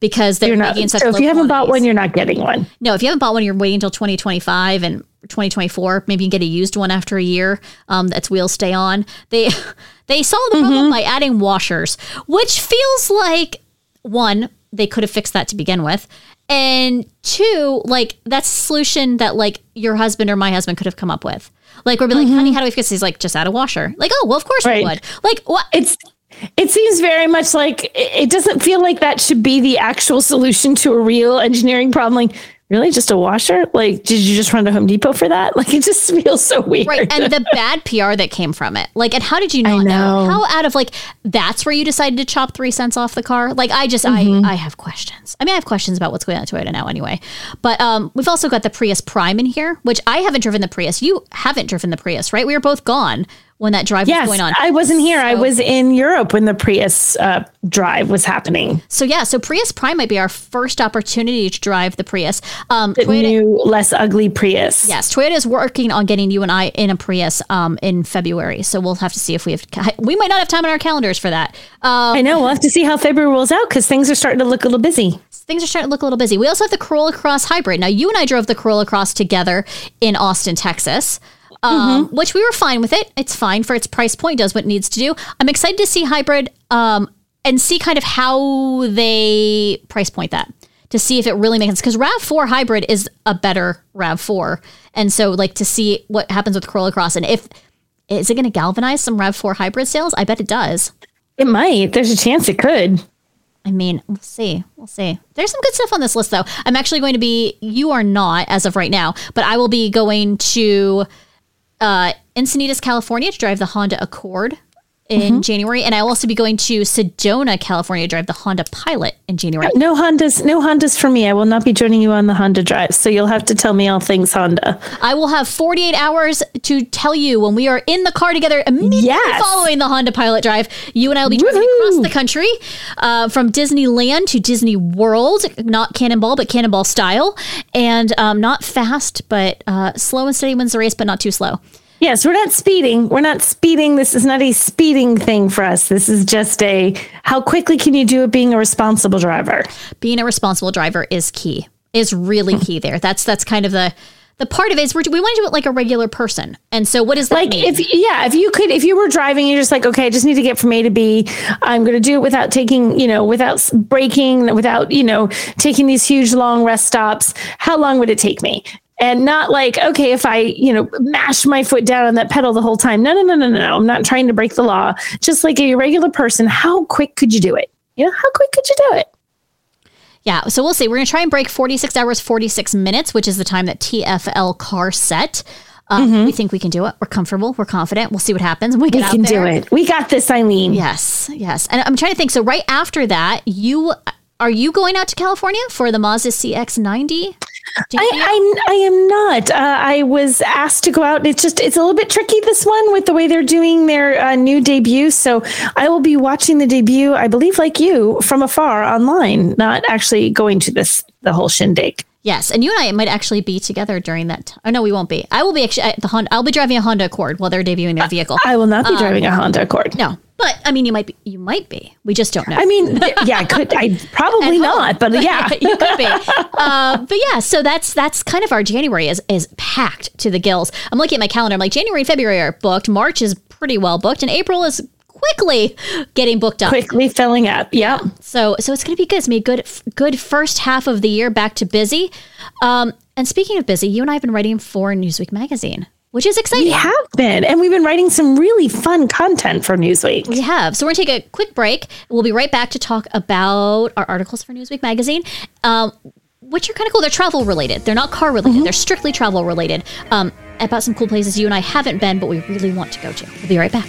because they're you're not. making such So if you haven't bought one, you're not getting one. No, if you haven't bought one, you're waiting until 2025 and 2024. Maybe you can get a used one after a year. Um, that's wheels stay on. They [laughs] they solved the Mm-hmm. problem by adding washers, which feels like one they could have fixed that to begin with, and two, like that's a solution that like your husband or my husband could have come up with. Like we'd be like, honey, how do we fix this? He's like, just add a washer. Like, oh well, of course Mm-hmm. Right. we would. Like what? It's it seems very much like it doesn't feel like that should be the actual solution to a real engineering problem. Like, really, just a washer? Like, did you just run to Home Depot for that? [laughs] Like, it just feels so weird. Right. And the bad PR that came from it. Like, and how did you not know. know. How out of like that's where you decided to chop three cents off the car? Like, I just Mm-hmm. I I have questions. I mean, I have questions about what's going on at Toyota now anyway. But um we've also got the Prius Prime in here, which I haven't driven the Prius. You haven't driven the Prius, right? We were both gone when that drive yes, was going on. I wasn't here. I was in Europe when the Prius uh, drive was happening. so yeah, so Prius Prime might be our first opportunity to drive the Prius. Um The Toyota- new, less ugly Prius. Yes, Toyota is working on getting you and I in a Prius um, in February. So we'll have to see if we have. We might not have time on our calendars for that. Um, I know. We'll have to see how February rolls out because things are starting to look a little busy. things are starting to look a little busy. We also have the Corolla Cross Hybrid. Now, you and I drove the Corolla Cross together in Austin, Texas. Um, Which we were fine with it. It's fine for its price point, does what it needs to do. I'm excited to see hybrid um, and see kind of how they price point that to see if it really makes sense. Because RAV4 hybrid is a better RAV4. And so, like, to see what happens with Corolla Cross and if is it going to galvanize some RAV4 hybrid sales? I bet it does. It might. There's a chance it could. I mean, we'll see. We'll see. There's some good stuff on this list, though. I'm actually going to be, you are not as of right now, but I will be going to uh, Encinitas, California to drive the Honda Accord in January. And I will also be going to Sedona, California to drive the Honda Pilot in January. No Hondas. No Hondas for me. I will not be joining you on the Honda drive. So you'll have to tell me all things Honda. I will have 48 hours to tell you when we are in the car together immediately Yes. following the Honda Pilot Drive. You and I will be driving across the country uh, from Disneyland to Disney World, not cannonball, but cannonball style, and um, not fast, but uh, slow and steady wins the race, but not too slow. Yes, we're not speeding. We're not speeding. This is not a speeding thing for us. This is just a how quickly can you do it being a responsible driver? Being a responsible driver is key. Is really key there. That's that's kind of the the part of it is we're, we want to do it like a regular person. And so what does that Like mean? if yeah, if you could if you were driving you're just like okay, I just need to get from A to B. I'm going to do it without taking, you know, without braking, without, you know, taking these huge long rest stops. How long would it take me? And not like, okay, if I, you know, mash my foot down on that pedal the whole time. No, no, no, no, no. I'm not trying to break the law. Just like a regular person, how quick could you do it? You know, how quick could you do it? Yeah, so we'll see. We're going to try and break 46 hours, 46 minutes, which is the time that TFL car set. Um, We think we can do it. We're comfortable. We're confident. We'll see what happens we We can do it. We got this, Eileen. Yes, yes. And I'm trying to think. So right after that, you are you going out to California for the Mazda CX-90? I, I, I am not. Uh, I was asked to go out. It's just it's a little bit tricky this one with the way they're doing their uh, new debut. So I will be watching the debut. I believe, like you, from afar online, not actually going to this the whole shindig. yes, and you and I might actually be together during that. T- oh no, we won't be. I will be actually the Honda. I'll be driving a Honda Accord while they're debuting their vehicle. I will not be driving a Honda Accord. no, but I mean, you might be. You might be. We just don't know. I mean, [laughs] yeah, I could. I probably not, but yeah. [laughs] you could be. Uh, but yeah, so that's that's kind of our January is is packed to the gills. I'm looking at my calendar. I'm like January and February are booked. March is pretty well booked, and April is quickly getting booked up. Quickly filling up. Yep. So so it's going to be good. It's going to be a good good first half of the year back to busy. Um, and speaking of busy, you and I have been writing for Newsweek magazine, which is exciting. We have been, and we've been writing some really fun content for Newsweek. We have. So we're going to take a quick break. We'll be right back to talk about our articles for Newsweek magazine. Um, which are kind of cool. They're travel related. They're not car related. They're strictly travel related. Um, about some cool places you and I haven't been, but we really want to go to. We'll be right back.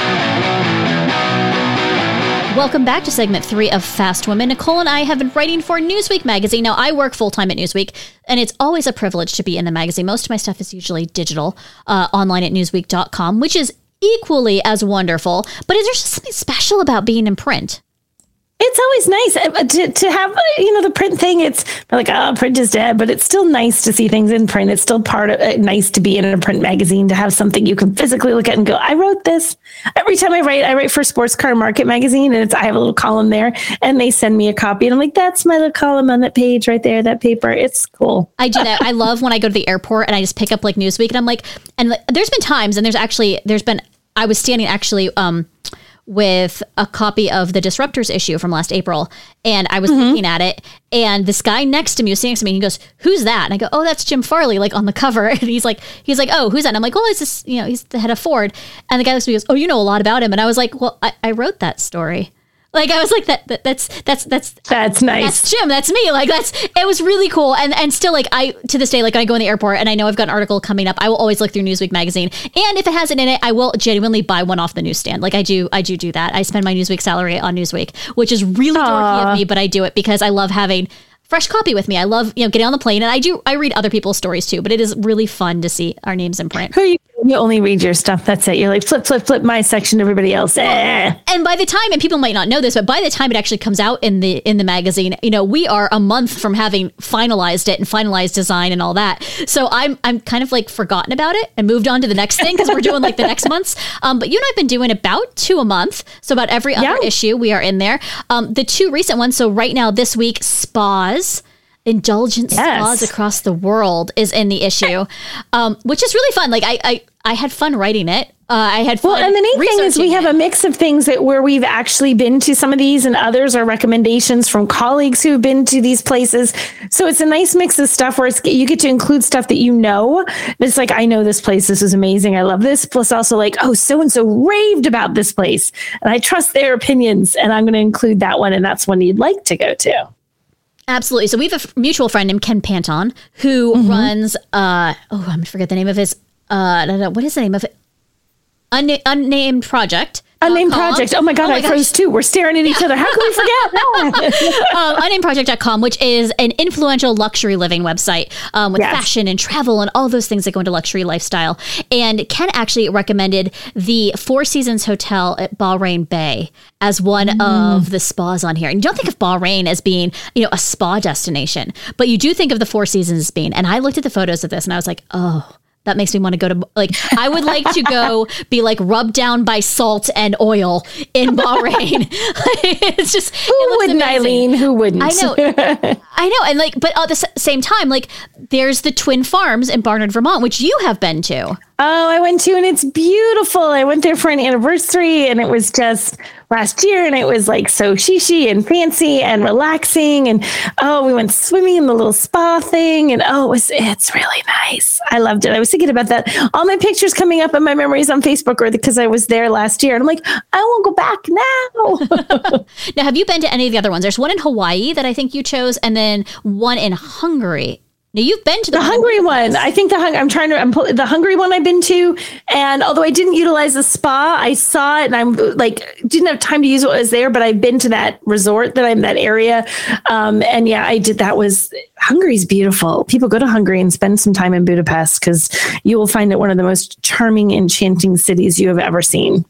Welcome back to segment three of Fast Women. Nicole and I have been writing for Newsweek magazine. Now, I work full time at Newsweek, and it's always a privilege to be in the magazine. Most of my stuff is usually digital, uh, online at newsweek.com, which is equally as wonderful. But is there something special about being in print? It's always nice uh, to, to have, uh, you know, the print thing. It's like, oh, print is dead, but it's still nice to see things in print. It's still part of it, uh, nice to be in a print magazine to have something you can physically look at and go, I wrote this. Every time I write, I write for Sports Car Market magazine, and it's I have a little column there, and they send me a copy, and I'm like, that's my little column on that page right there, that paper. It's cool. I do that. I love when I go to the airport and I just pick up like Newsweek, and I'm like, and like, there's been times, and there's actually there's been I was standing actually. um with a copy of the Disruptors issue from last April, and I was mm-hmm. looking at it, and this guy next to me was sitting next to me. And he goes, "Who's that?" And I go, "Oh, that's Jim Farley, like on the cover." [laughs] And he's like, "He's like, oh, who's that?" And I'm like, "Well, it's this, you know, he's the head of Ford." And the guy looks at me goes, "Oh, you know a lot about him." And I was like, "Well, I, I wrote that story." Like I was like that, that, that's that's that's that's nice. That's Jim. That's me. Like that's it was really cool. And and still like I to this day like when I go in the airport and I know I've got an article coming up, I will always look through Newsweek magazine. And if it has it in it, I will genuinely buy one off the newsstand. Like I do I do do that. I spend my Newsweek salary on Newsweek, which is really Aww. dorky of me, but I do it because I love having fresh copy with me. I love, you know, getting on the plane and I do I read other people's stories too, but it is really fun to see our names in print. Who you you only read your stuff. That's it. You're like flip, flip, flip my section. Everybody else. Eh. And by the time, and people might not know this, but by the time it actually comes out in the in the magazine, you know, we are a month from having finalized it and finalized design and all that. So I'm I'm kind of like forgotten about it and moved on to the next thing because we're doing like the next months. [laughs] Um, but you and I've been doing about two a month. So about every other yeah. issue we are in there. Um, the two recent ones. So right now this week, spas indulgent yes. spas across the world is in the issue, um, which is really fun. Like I, I, I had fun writing it. Uh, I had fun. Well, and the neat thing is we have a mix of things that where we've actually been to some of these, and others are recommendations from colleagues who've been to these places. So it's a nice mix of stuff where it's you get to include stuff that you know. It's like I know this place. This is amazing. I love this. Plus, also like oh, so and so raved about this place, and I trust their opinions, and I'm going to include that one, and that's one you'd like to go to. Absolutely. So we have a mutual friend named Ken Panton who mm-hmm. runs. Uh, oh, I'm gonna forget the name of his. Uh, what is the name of it? Unna- unnamed project Unnamed Project. Oh my God, oh my I gosh. froze too. We're staring at each other. How can we forget? [laughs] Um, unnamedproject.com, which is an influential luxury living website um, with yes. fashion and travel and all those things that go into luxury lifestyle. And Ken actually recommended the Four Seasons Hotel at Bahrain Bay as one mm. of the spas on here. And you don't think of Bahrain as being, you know, a spa destination, but you do think of the Four Seasons as being. And I looked at the photos of this and I was like, oh, that makes me want to go to like I would like to go [laughs] be like rubbed down by salt and oil in Bahrain. [laughs] it's just who it wouldn't. Eileen? Who wouldn't? I know, I know, and like, but at the same time, like, there's the Twin Farms in Barnard, Vermont, which you have been to. Oh, I went to, and it's beautiful. I went there for an anniversary, and it was just last year, and it was like so shishi and fancy and relaxing. And oh, we went swimming in the little spa thing, and oh, it was it's really nice. I loved it. I was thinking about that. All my pictures coming up in my memories on Facebook are because I was there last year, and I'm like, I won't go back now. [laughs] now, have you been to any of the other ones? There's one in Hawaii that I think you chose, and then one in Hungary. Now you've been to the, the Hungary one. I think the hung- I'm trying to I'm the Hungary one I've been to, and although I didn't utilize the spa, I saw it and I'm like didn't have time to use what was there. But I've been to that resort that I'm that area, um, and yeah, I did. That was Hungary's beautiful. People go to Hungary and spend some time in Budapest because you will find it one of the most charming, enchanting cities you have ever seen.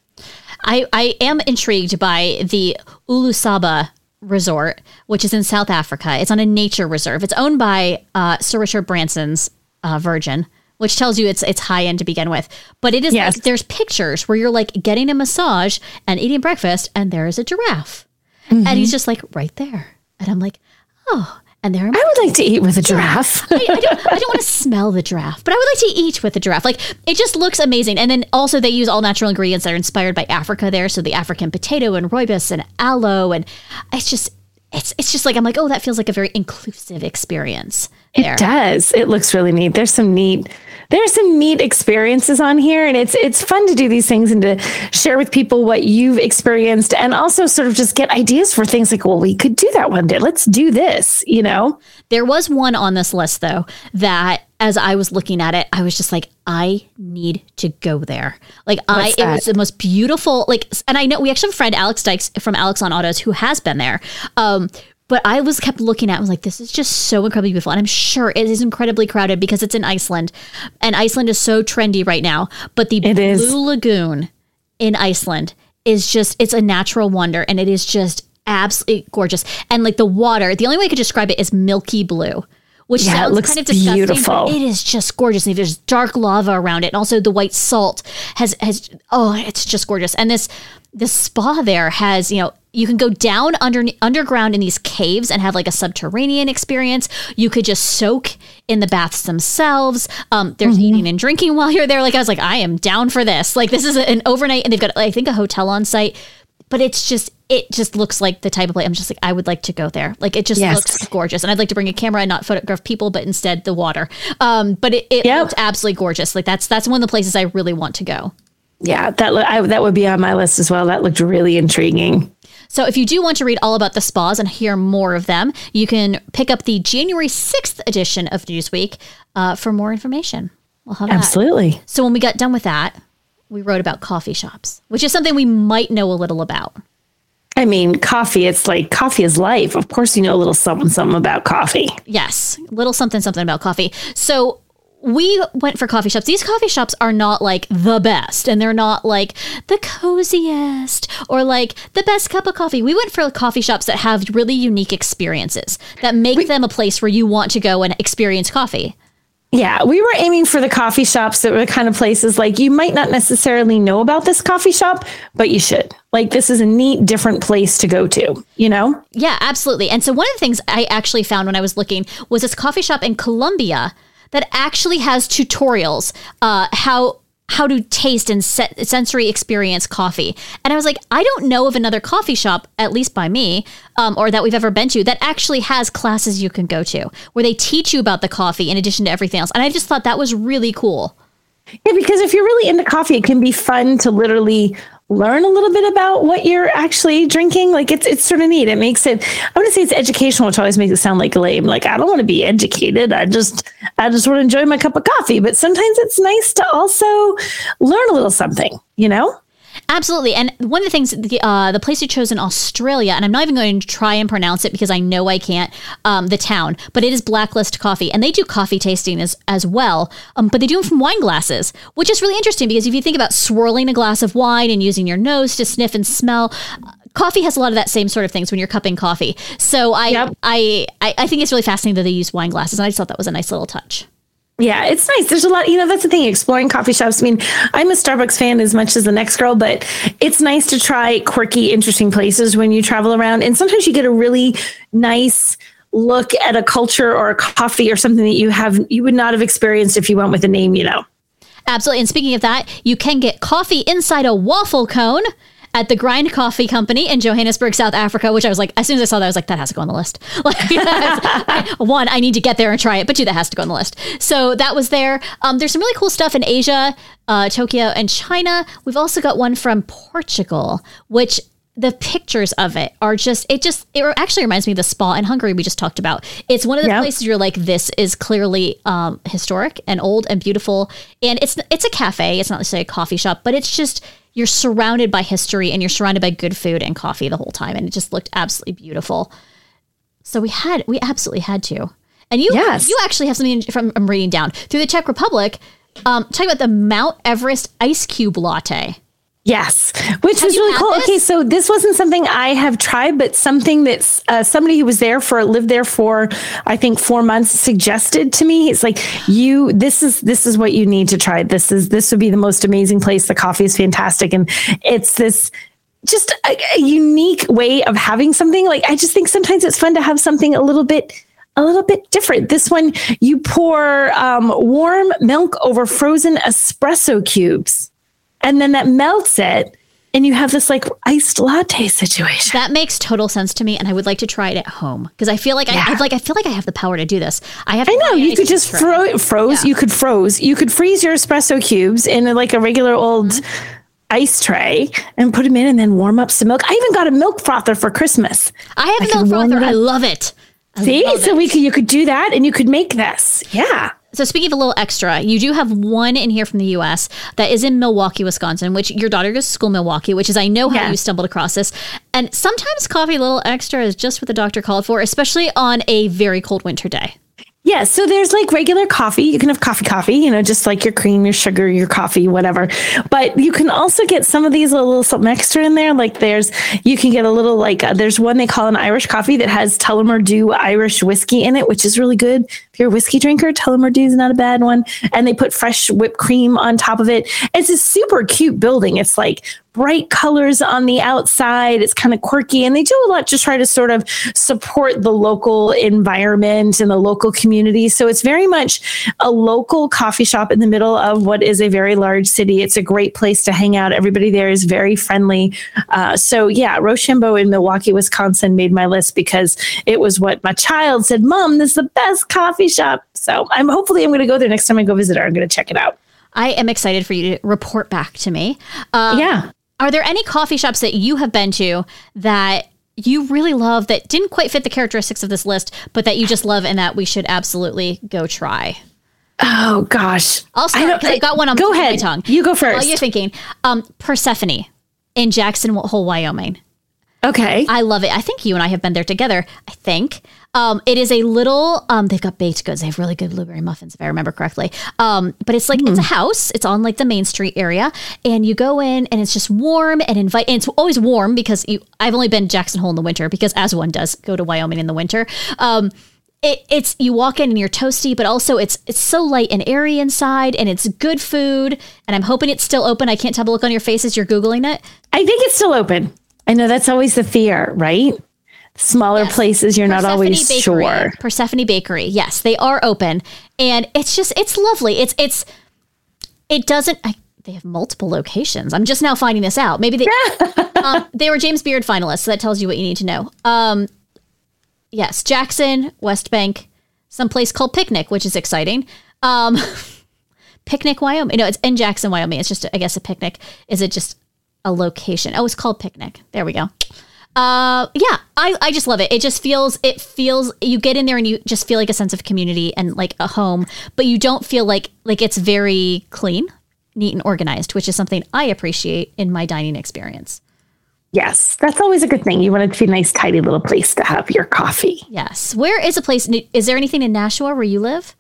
I, I am intrigued by the Ulusaba resort, which is in South Africa. It's on a nature reserve. It's owned by uh, Sir Richard Branson's uh, Virgin, which tells you it's it's high end to begin with. But it is yes. like there's pictures where you're like getting a massage and eating breakfast, and there is a giraffe, mm-hmm. and he's just like right there, and I'm like, oh. And there, I would like to eat with a giraffe. [laughs] I, I, don't, I don't want to smell the giraffe, but I would like to eat with a giraffe. Like it just looks amazing. And then also they use all natural ingredients that are inspired by Africa there. So the African potato and rooibos and aloe, and it's just it's it's just like I'm like, oh, that feels like a very inclusive experience. There. It does. It looks really neat. There's some neat there's some neat experiences on here and it's it's fun to do these things and to share with people what you've experienced and also sort of just get ideas for things like, well, we could do that one day. Let's do this, you know? There was one on this list though that as I was looking at it, I was just like, I need to go there. Like What's I, that? it was the most beautiful. Like, and I know we actually have a friend Alex Dykes from Alex on Autos who has been there. Um, but I was kept looking at. I was like, this is just so incredibly beautiful, and I'm sure it is incredibly crowded because it's in Iceland, and Iceland is so trendy right now. But the It Blue is. Lagoon in Iceland is just it's a natural wonder, and it is just absolutely gorgeous. And like the water, the only way I could describe it is milky blue. Which Yeah, sounds looks kind of disgusting, beautiful. but it is just gorgeous. And there's dark lava around it, and also the white salt has has oh, it's just gorgeous. And this the spa there has you know you can go down under underground in these caves and have like a subterranean experience. You could just soak in the baths themselves. Um, there's Mm-hmm. eating and drinking while you're there. Like I was like, I am down for this. Like this is an overnight, and they've got I think a hotel on site. But it's just it just looks like the type of place I'm just like I would like to go there. Like it just Yes. looks gorgeous, and I'd like to bring a camera and not photograph people, but instead the water. Um, but it, it Yep. looked absolutely gorgeous. Like that's that's one of the places I really want to go. Yeah, that I, that would be on my list as well. That looked really intriguing. So if you do want to read all about the spas and hear more of them, you can pick up the January 6th edition of Newsweek uh, for more information. We'll have that. Absolutely. So when we got done with that, we wrote about coffee shops, which is something we might know a little about. I mean, coffee, it's like coffee is life. Of course, you know a little something, something about coffee. Yes, little something something about coffee. So we went for coffee shops. These coffee shops are not like the best and they're not like the coziest or like the best cup of coffee. We went for coffee shops that have really unique experiences that make them a place where you want to go and experience coffee. Yeah, we were aiming for the coffee shops that were the kind of places like you might not necessarily know about this coffee shop, but you should. Like, this is a neat, different place to go to, you know? Yeah, absolutely. And so one of the things I actually found when I was looking was this coffee shop in Colombia that actually has tutorials uh, how how to taste and set, sensory experience coffee. And I was like, I don't know of another coffee shop, at least by me, um, or that we've ever been to, that actually has classes you can go to where they teach you about the coffee in addition to everything else. And I just thought that was really cool. Yeah, because if you're really into coffee, it can be fun to literally learn a little bit about what you're actually drinking. Like it's it's sort of neat. It makes it I wouldn't say it's educational, which always makes it sound like lame. Like I don't want to be educated. I just I just want to enjoy my cup of coffee. But sometimes it's nice to also learn a little something, you know? Absolutely. And one of the things, the, uh, the place you chose in Australia, and I'm not even going to try and pronounce it because I know I can't, um, the town, but it is Blacklist Coffee. And they do coffee tasting as, as well, um, but they do them from wine glasses, which is really interesting because if you think about swirling a glass of wine and using your nose to sniff and smell, Coffee has a lot of that same sort of things when you're cupping coffee. So I, Yep. I, I, I think it's really fascinating that they use wine glasses. And I just thought that was a nice little touch. Yeah, it's nice. There's a lot, you know, that's the thing, exploring coffee shops. I mean, I'm a Starbucks fan as much as the next girl, but it's nice to try quirky, interesting places when you travel around. And sometimes you get a really nice look at a culture or a coffee or something that you have you would not have experienced if you went with a name, you know. Absolutely. And speaking of that, you can get coffee inside a waffle cone at the Grind Coffee Company in Johannesburg, South Africa, which I was like, as soon as I saw that, I was like, that has to go on the list. [laughs] Like, I- one, I need to get there and try it, but two, that has to go on the list. So that was there. Um, there's some really cool stuff in Asia, uh, Tokyo, and China. We've also got one from Portugal, which the pictures of it are just it just it actually reminds me of the spa in Hungary we just talked about. It's one of the Yeah. places you're like this is clearly um, historic and old and beautiful, and it's it's a cafe. It's not necessarily a coffee shop, but it's just you're surrounded by history and you're surrounded by good food and coffee the whole time, and it just looked absolutely beautiful. So we had we absolutely had to, and you Yes. you actually have something from I'm reading down through the Czech Republic. Um, talking about the Mount Everest ice cube latte. Yes, which was really cool. this? Okay, so this wasn't something I have tried, but something that uh, somebody who was there for lived there for I think four months suggested to me. It's like you, this is this is what you need to try. This is this would be the most amazing place. The coffee is fantastic, and it's this just a, a unique way of having something. Like I just think sometimes it's fun to have something a little bit a little bit different. This one, you pour um, warm milk over frozen espresso cubes and then that melts it and you have this like iced latte situation. That makes total sense to me, and I would like to try it at home because I feel like yeah. I, I like I feel like I have the power to do this. I have. I know you could just fro- froze. Yeah. You could froze. You could freeze your espresso cubes in a, like a regular old. Mm-hmm. Ice tray and put them in, and then warm up some milk. I even got a milk frother for Christmas. I have a milk frother. I love it. I See, love so it. we could you could do that, and you could make this. Yeah. So speaking of a little extra, you do have one in here from the U.S. that is in Milwaukee, Wisconsin, which your daughter goes to school Milwaukee, which is I know how yeah. you stumbled across this. And sometimes coffee a little extra is just what the doctor called for, especially on a very cold winter day. Yeah, so there's like regular coffee. You can have coffee, coffee, you know, just like your cream, your sugar, your coffee, whatever. But you can also get some of these little, little something extra in there. Like there's, you can get a little like uh, there's one they call an Irish coffee that has Tullamore Dew Irish whiskey in it, which is really good. If you're a whiskey drinker, Tullamore Dew is not a bad one. And they put fresh whipped cream on top of it. It's a super cute building. It's like bright colors on the outside. It's kind of quirky, and they do a lot to try to sort of support the local environment and the local community. So it's very much a local coffee shop in the middle of what is a very large city. It's a great place to hang out. Everybody there is very friendly. Uh, so yeah, Rochambo in Milwaukee, Wisconsin made my list because it was what my child said, Mom, this is the best coffee shop. So I'm hopefully I'm going to go there next time I go visit her. I'm going to check it out. I am excited for you to report back to me. Um, yeah. Are there any coffee shops that you have been to that you really love that didn't quite fit the characteristics of this list, but that you just love and that we should absolutely go try? Oh gosh, I'll start because I, got one on go ahead. my tongue. You go first. While you're thinking, um, Persephone in Jackson Hole, Wyoming. Okay. I love it. I think you and I have been there together. I think. Um, it is a little. Um, they've got baked goods. They have really good blueberry muffins, if I remember correctly. Um, but it's like mm. it's a hmm. house. It's on like the Main Street area, and you go in, and it's just warm and invite. And it's always warm because you. I've only been Jackson Hole in the winter because, as one does, go to Wyoming in the winter. Um, it, it's you walk in and you're toasty, but also it's it's so light and airy inside, and it's good food. And I'm hoping it's still open. I can't tell the look on your faces. You're googling it. I think it's still open. I know that's always the fear, right? Smaller yes. places, you're Persephone not always Bakery, sure. Persephone Bakery, yes, they are open, and it's just it's lovely. It's it's it doesn't. I, they have multiple locations. I'm just now finding this out. Maybe they [laughs] um, they were James Beard finalists, so that tells you what you need to know. Um, yes, Jackson, West Bank, someplace called Picnic, which is exciting. Um, [laughs] Picnic, Wyoming. No, it's in Jackson, Wyoming. It's just, I guess, a picnic. Is it just a location. Oh, it's called Picnic. There we go. Uh, yeah, I, I just love it. It just feels, it feels, you get in there and you just feel like a sense of community and like a home, but you don't feel like, like it's very clean, neat and organized, which is something I appreciate in my dining experience. Yes, that's always a good thing. You want it to be a nice, tidy little place to have your coffee. Yes. Where is a place? Is there anything in Nashua where you live?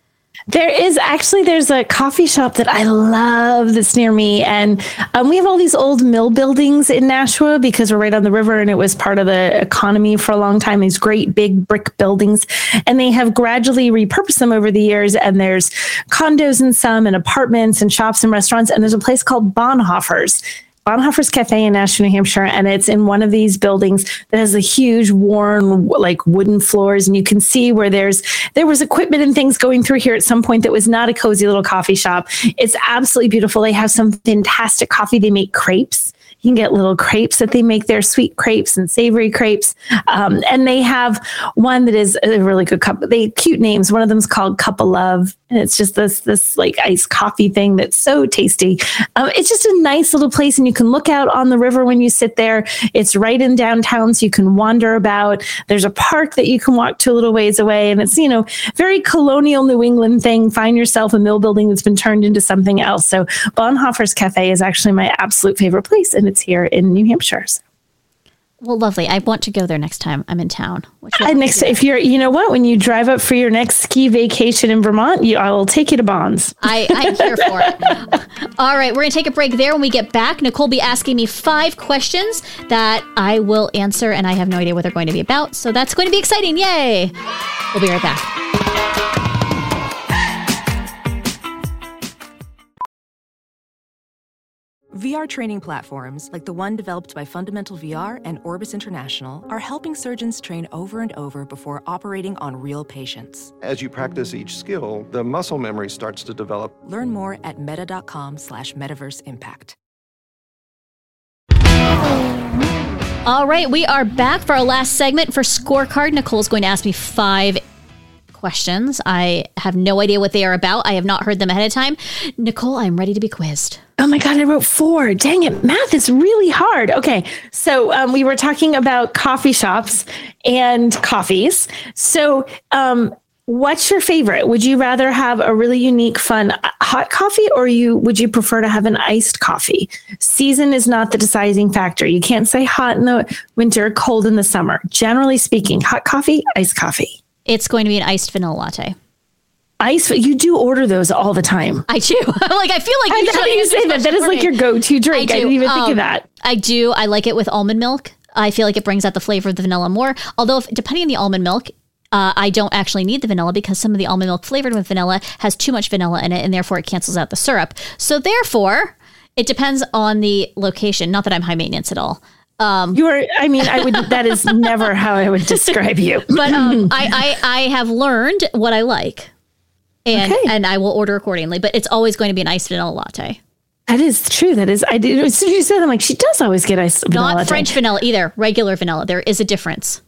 There is actually there's a coffee shop that I love that's near me, and um, we have all these old mill buildings in Nashua because we're right on the river, and it was part of the economy for a long time. These great big brick buildings, and they have gradually repurposed them over the years. And there's condos in some, and apartments, and shops and restaurants. And there's a place called Bonhoeffer's Bonhoeffer's Cafe in Nashua, New Hampshire, and it's in one of these buildings that has a huge worn like wooden floors, and you can see where there's there was equipment and things going through here at some point that was not a cozy little coffee shop. It's absolutely beautiful. They have some fantastic coffee. They make crepes you can get little crepes that they make there, sweet crepes and savory crepes. Um, and they have one that is a really good cup. They cute names. One of them is called Cup of Love, and it's just this this like iced coffee thing that's so tasty. Um, it's just a nice little place, and you can look out on the river when you sit there. It's right in downtown, so you can wander about. There's a park that you can walk to a little ways away, and it's you know very colonial New England thing. Find yourself a mill building that's been turned into something else. So Bonhoeffer's Cafe is actually my absolute favorite place, and here in New Hampshire. So. Well, lovely. I want to go there next time I'm in town. Uh, next, if you're, you know what, when you drive up for your next ski vacation in Vermont, you, I will take you to Bonds. I, I'm here for it. [laughs] All right, we're going to take a break there. When we get back, Nicole will be asking me five questions that I will answer, and I have no idea what they're going to be about. So that's going to be exciting. Yay! We'll be right back. VR training platforms, like the one developed by Fundamental VR and Orbis International, are helping surgeons train over and over before operating on real patients. As you practice each skill, the muscle memory starts to develop. Learn more at meta.com slash metaverse impact. All right, we are back for our last segment for scorecard. Nicole's going to ask me five questions. I have no idea what they are about. I have not heard them ahead of time. Nicole, I'm ready to be quizzed. Oh my God, I wrote four. Dang it. Math is really hard. Okay. So um, we were talking about coffee shops and coffees. So, um, what's your favorite? Would you rather have a really unique, fun uh, hot coffee or you would you prefer to have an iced coffee? Season is not the deciding factor. You can't say hot in the winter, cold in the summer. Generally speaking, hot coffee, iced coffee. It's going to be an iced vanilla latte. Ice, you do order those all the time. I do. [laughs] like I feel like I you know you say that. That is like me. your go-to drink. I, do. didn't even think Um, of that. I do. I like it with almond milk. I feel like it brings out the flavor of the vanilla more. Although, if, depending on the almond milk, uh, I don't actually need the vanilla because some of the almond milk flavored with vanilla has too much vanilla in it, and therefore it cancels out the syrup. So therefore, it depends on the location. Not that I'm high maintenance at all. You are. I mean, I would. that is never how I would describe you. [laughs] But um, [laughs] I, I I have learned what I like, and Okay. and I will order accordingly. But it's always going to be an iced vanilla latte, That is true. That is. I did. As soon as you said, that, I'm like, she does always get ice. vanilla not latte. French vanilla either. Regular vanilla. There is a difference,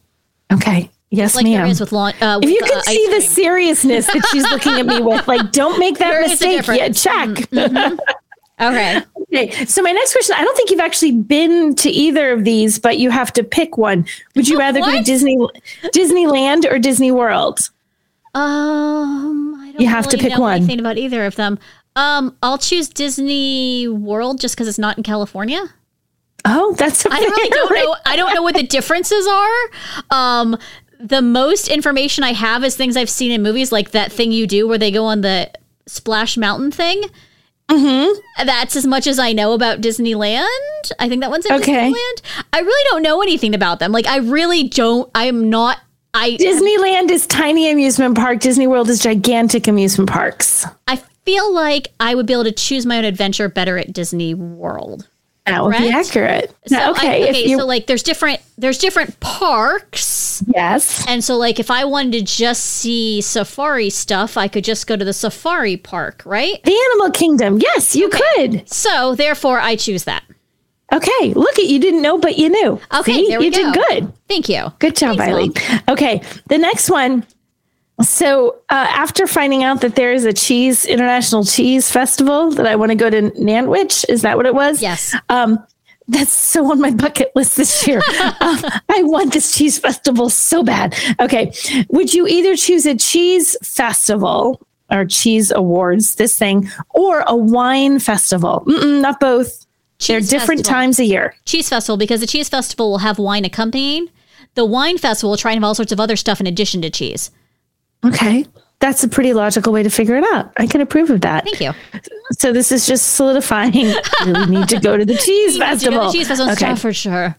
Okay. Yes, like ma'am. there is with lawn. Uh, if you uh, could ice see the seriousness that she's looking at me with, like, don't make [laughs] that There mistake yet. Check. Okay. okay. So my next question: I don't think you've actually been to either of these, but you have to pick one. Would you rather go to Disney, Disneyland, or Disney World? Um, I don't You have to really pick know one. anything about either of them. Um, I'll choose Disney World just because it's not in California. Oh, that's. I really don't know. [laughs] I don't know what the differences are. Um, the most information I have is things I've seen in movies, like that thing you do where they go on the Splash Mountain thing. Mm-hmm. That's as much as I know about Disneyland. I think that one's in Okay. Disneyland. I really don't know anything about them. Like I really don't. I'm not. I Disneyland is tiny amusement park. Disney World is gigantic amusement parks. I feel like I would be able to choose my own adventure better at Disney World. That would be accurate. So I- okay. okay. you, so like, there's different there's different parks, yes. and so like, if I wanted to just see safari stuff, I could just go to the safari park, right? The Animal Kingdom. Yes, you could. So therefore, I choose that. Okay. Look at you didn't know, but you knew. Okay, See? there we you go. did good. Thank you. Good job, Thanks, Eileen. Mom. Okay. The next one. So uh, after finding out that there is a cheese international cheese festival that I want to go to Nantwich, is that what it was? Yes. Um, that's so on my bucket list this year. [laughs] um, I want this cheese festival so bad. Okay. Would you either choose a cheese festival or cheese awards, this thing, or a wine festival? Mm-mm, not both. They're different festival. times a year. Cheese festival because the cheese festival will have wine accompanying. The wine festival will try and have all sorts of other stuff in addition to cheese. Okay. That's a pretty logical way to figure it out. I can approve of that. Thank you. So this is just solidifying. [laughs] [laughs] we need to go to the cheese You need to go to festival. The cheese festival in Okay. Staffordshire.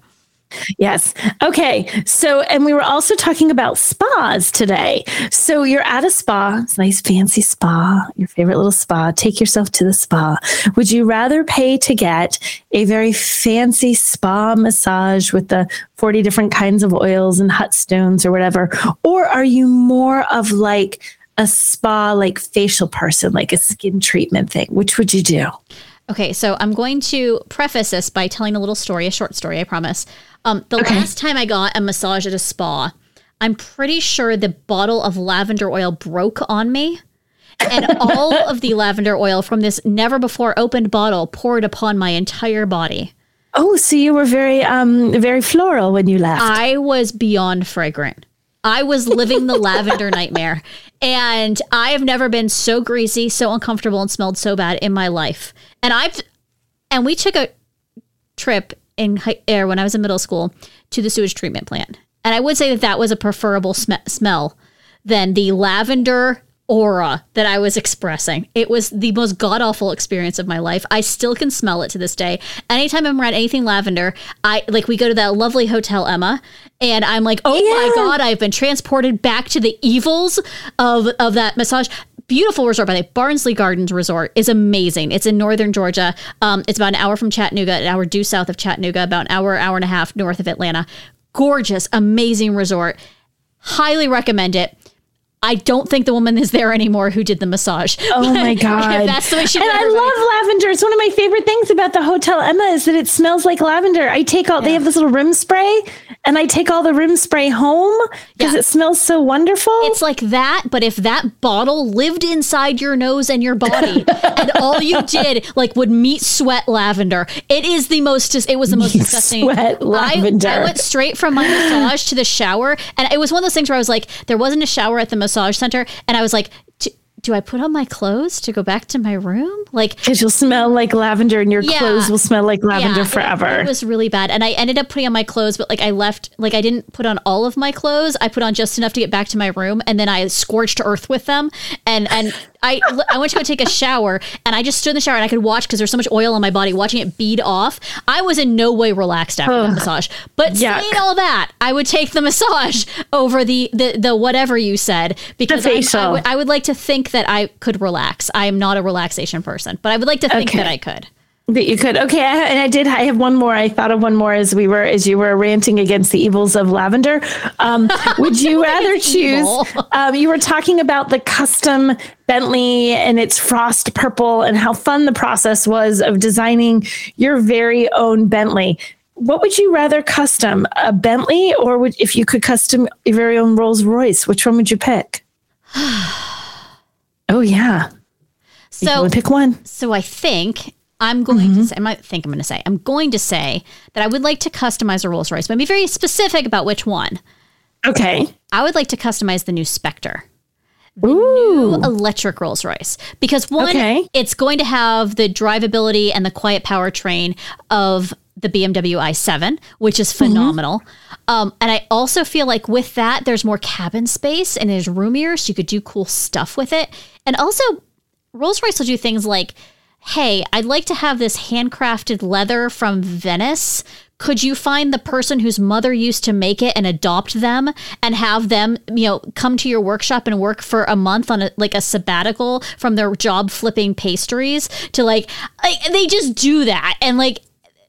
Yes. Okay. So, and we were also talking about spas today. So you're at a spa, it's a nice fancy spa, your favorite little spa. Take yourself to the spa. Would you rather pay to get a very fancy spa massage with the 40 different kinds of oils and hot stones or whatever? Or are you more of like a spa, like facial person, like a skin treatment thing? Which would you do? Okay, so I'm going to preface this by telling a little story, a short story, I promise. Um, the last time I got a massage at a spa, I'm pretty sure the bottle of lavender oil broke on me. And [laughs] all of the lavender oil from this never before opened bottle poured upon my entire body. Oh, so you were very, um, very floral when you left. I was beyond fragrant. I was living the lavender [laughs] nightmare. And I have never been so greasy, so uncomfortable, and smelled so bad in my life. And I've, and we took a trip in air er, when I was in middle school to the sewage treatment plant. And I would say that that was a preferable sm- smell than the lavender aura that I was expressing. It was the most god awful experience of my life. I still can smell it to this day. Anytime I'm around anything lavender, I like we go to that lovely hotel Emma, and I'm like, oh my god, I've been transported back to the evils of of that massage. Beautiful resort by the. Barnsley Gardens Resort is amazing. It's in northern Georgia. Um, it's about an hour from Chattanooga, an hour due south of Chattanooga, about an hour, hour and a half north of Atlanta. Gorgeous, amazing resort. Highly recommend it. I don't think the woman is there anymore who did the massage. Oh my [laughs] god, that's the way she. And I love lavender. It's one of my favorite things about the Hotel Emma is that it smells like lavender. I take all. They have this little room spray, and I take all the room spray home because Yeah. it smells so wonderful. It's like that, but if that bottle lived inside your nose and your body, [laughs] and all you did like would meet sweat lavender, it is the most. It was the most disgusting. sweat I- lavender. I, went straight from my massage to the shower, and it was one of those things where I was like, there wasn't a shower at the massage center, and I was like. "Do- I put on my clothes to go back to my room? Like, Because you'll smell like lavender, and your Yeah. clothes will smell like lavender yeah, it- forever. It, was really bad. And I ended up putting on my clothes, but like I left, like I didn't put on all of my clothes. I put on just enough to get back to my room and then I scorched earth with them. And, and I, I went to go take a shower and I just stood in the shower and I could watch because there's so much oil on my body, watching it bead off. I was in no way relaxed after that massage. But Yuck. saying all that, I would take the massage over the, the, the whatever you said because I- I, would, I would like to think that I could relax. I am not a relaxation person, but I would like to think Okay. that I could. That you could. Okay, I, and I did. I have one more. I thought of one more as we were as you were ranting against the evils of lavender. Um, [laughs] would you rather choose? Um, you were talking about the custom Bentley and its frost purple and how fun the process was of designing your very own Bentley. What would you rather custom, a Bentley, or would if you could custom your very own Rolls Royce? Which one would you pick? [sighs] oh yeah, So pick one. So I think I'm going Mm-hmm. to say, I might think I'm going to say, I'm going to say that I would like to customize a Rolls Royce, but be very specific about which one. Okay. I would like to customize the new Spectre. The Ooh. Electric Rolls Royce because one, Okay. it's going to have the drivability and the quiet powertrain of the BMW i7, which is Mm-hmm. phenomenal. Um, and I also feel like with that, there's more cabin space and there's roomier, so you could do cool stuff with it. And also, Rolls Royce will do things like, hey, I'd like to have this handcrafted leather from Venice. Could you find the person whose mother used to make it and adopt them and have them, you know, come to your workshop and work for a month on a, like a sabbatical from their job flipping pastries to like, they just do that and like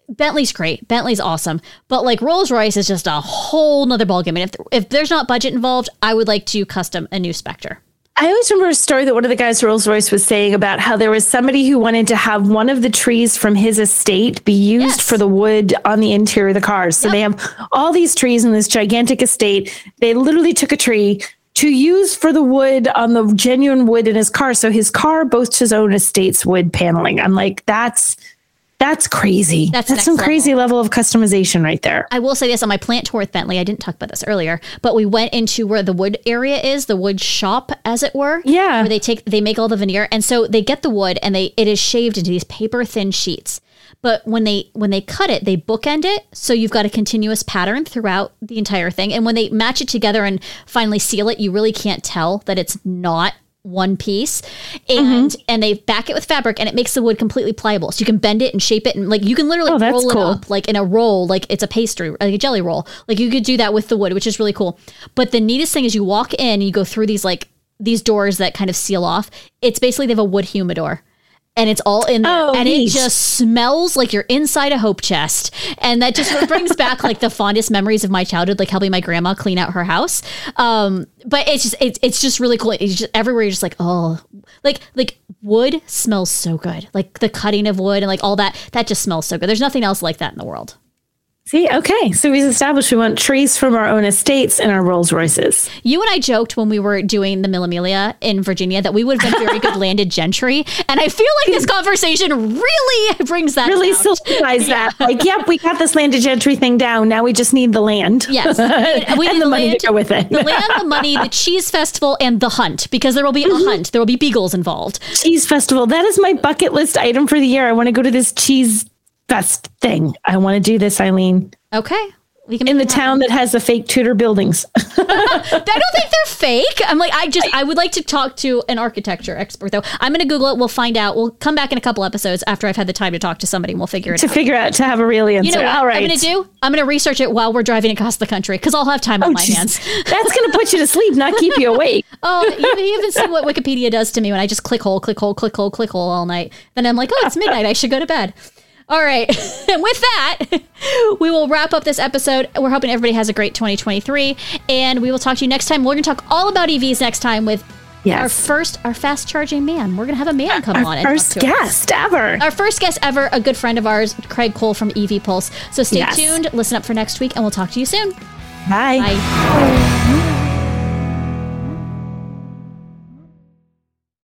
Bentley's great. Bentley's awesome. But like Rolls Royce is just a whole nother ballgame. And if, if there's not budget involved, I would like to custom a new Spectre. I always remember a story that one of the guys Rolls Royce was saying about how there was somebody who wanted to have one of the trees from his estate be used Yes. for the wood on the interior of the cars. So they have all these trees in this gigantic estate. They literally took a tree to use for the wood on the genuine wood in his car. So his car boasts his own estate's wood paneling. I'm like, that's that's crazy. That's That's, some level. crazy level of customization right there. I will say this on my plant tour with Bentley. I didn't talk about this earlier, but we went into where the wood area is, the wood shop, as it were. Yeah. Where they take, they make all the veneer, and so they get the wood and they it is shaved into these paper thin sheets. But when they when they cut it, they bookend it, so you've got a continuous pattern throughout the entire thing. And when they match it together and finally seal it, you really can't tell that it's not one piece and Mm-hmm. and they back it with fabric and it makes the wood completely pliable so you can bend it and shape it and like you can literally Oh, roll cool. it up like in a roll, like it's a pastry, like a jelly roll. Like you could do that with the wood, which is really cool. But the neatest thing is you walk in and you go through these like these doors that kind of seal off. It's basically they have a wood humidor. And it's all in there. Oh, and neat. it just smells like you're inside a hope chest. And that just brings back like the fondest memories of my childhood, like helping my grandma clean out her house. Um, but it's just it's it's just really cool. It's just everywhere you're just like, oh like like wood smells so good. Like the cutting of wood and like all that, that just smells so good. There's nothing else like that in the world. See, okay. So we've established we want trees from our own estates and our Rolls Royces. You and I joked when we were doing the Mille Miglia in Virginia that we would have been very good [laughs] landed gentry. And I feel like this conversation really brings that really out. solidifies that. [laughs] Like, yep, we got this landed gentry thing down. Now we just need the land. Yes. [laughs] And we and need the money land- to go with it. the land, the money, the cheese festival, and the hunt because there will be Mm-hmm. a hunt. There will be beagles involved. cheese festival. That is my bucket list item for the year. I want to go to this cheese fest thing. I want to do this, Eileen, Okay. We can in the town that has the fake Tudor buildings. [laughs] [laughs] I don't think they're fake. I'm like, I just, I would like to talk to an architecture expert though. I'm going to Google it. We'll find out. We'll come back in a couple episodes after I've had the time to talk to somebody and we'll figure it to out. To figure out to have a real answer. You know what All right. I'm going to do? I'm going to research it while we're driving across the country because I'll have time on oh, my Jeez. hands. [laughs] That's going to put you to sleep, not keep you awake. Oh, you, you even see what Wikipedia does to me when I just click hole, click hole, click hole, click hole all night. Then I'm like, oh, it's midnight. I should go to bed. All right. [laughs] and with that, [laughs] we will wrap up this episode. We're hoping everybody has a great 2023. And we will talk to you next time. We're going to talk all about EVs next time with Yes. our first, our fast charging man. We're going to have a man come Our on. talk first to us. guest ever. Our first guest ever, a good friend of ours, Craig Cole from EV Pulse. So stay Yes. tuned, listen up for next week, and we'll talk to you soon. Bye. Bye.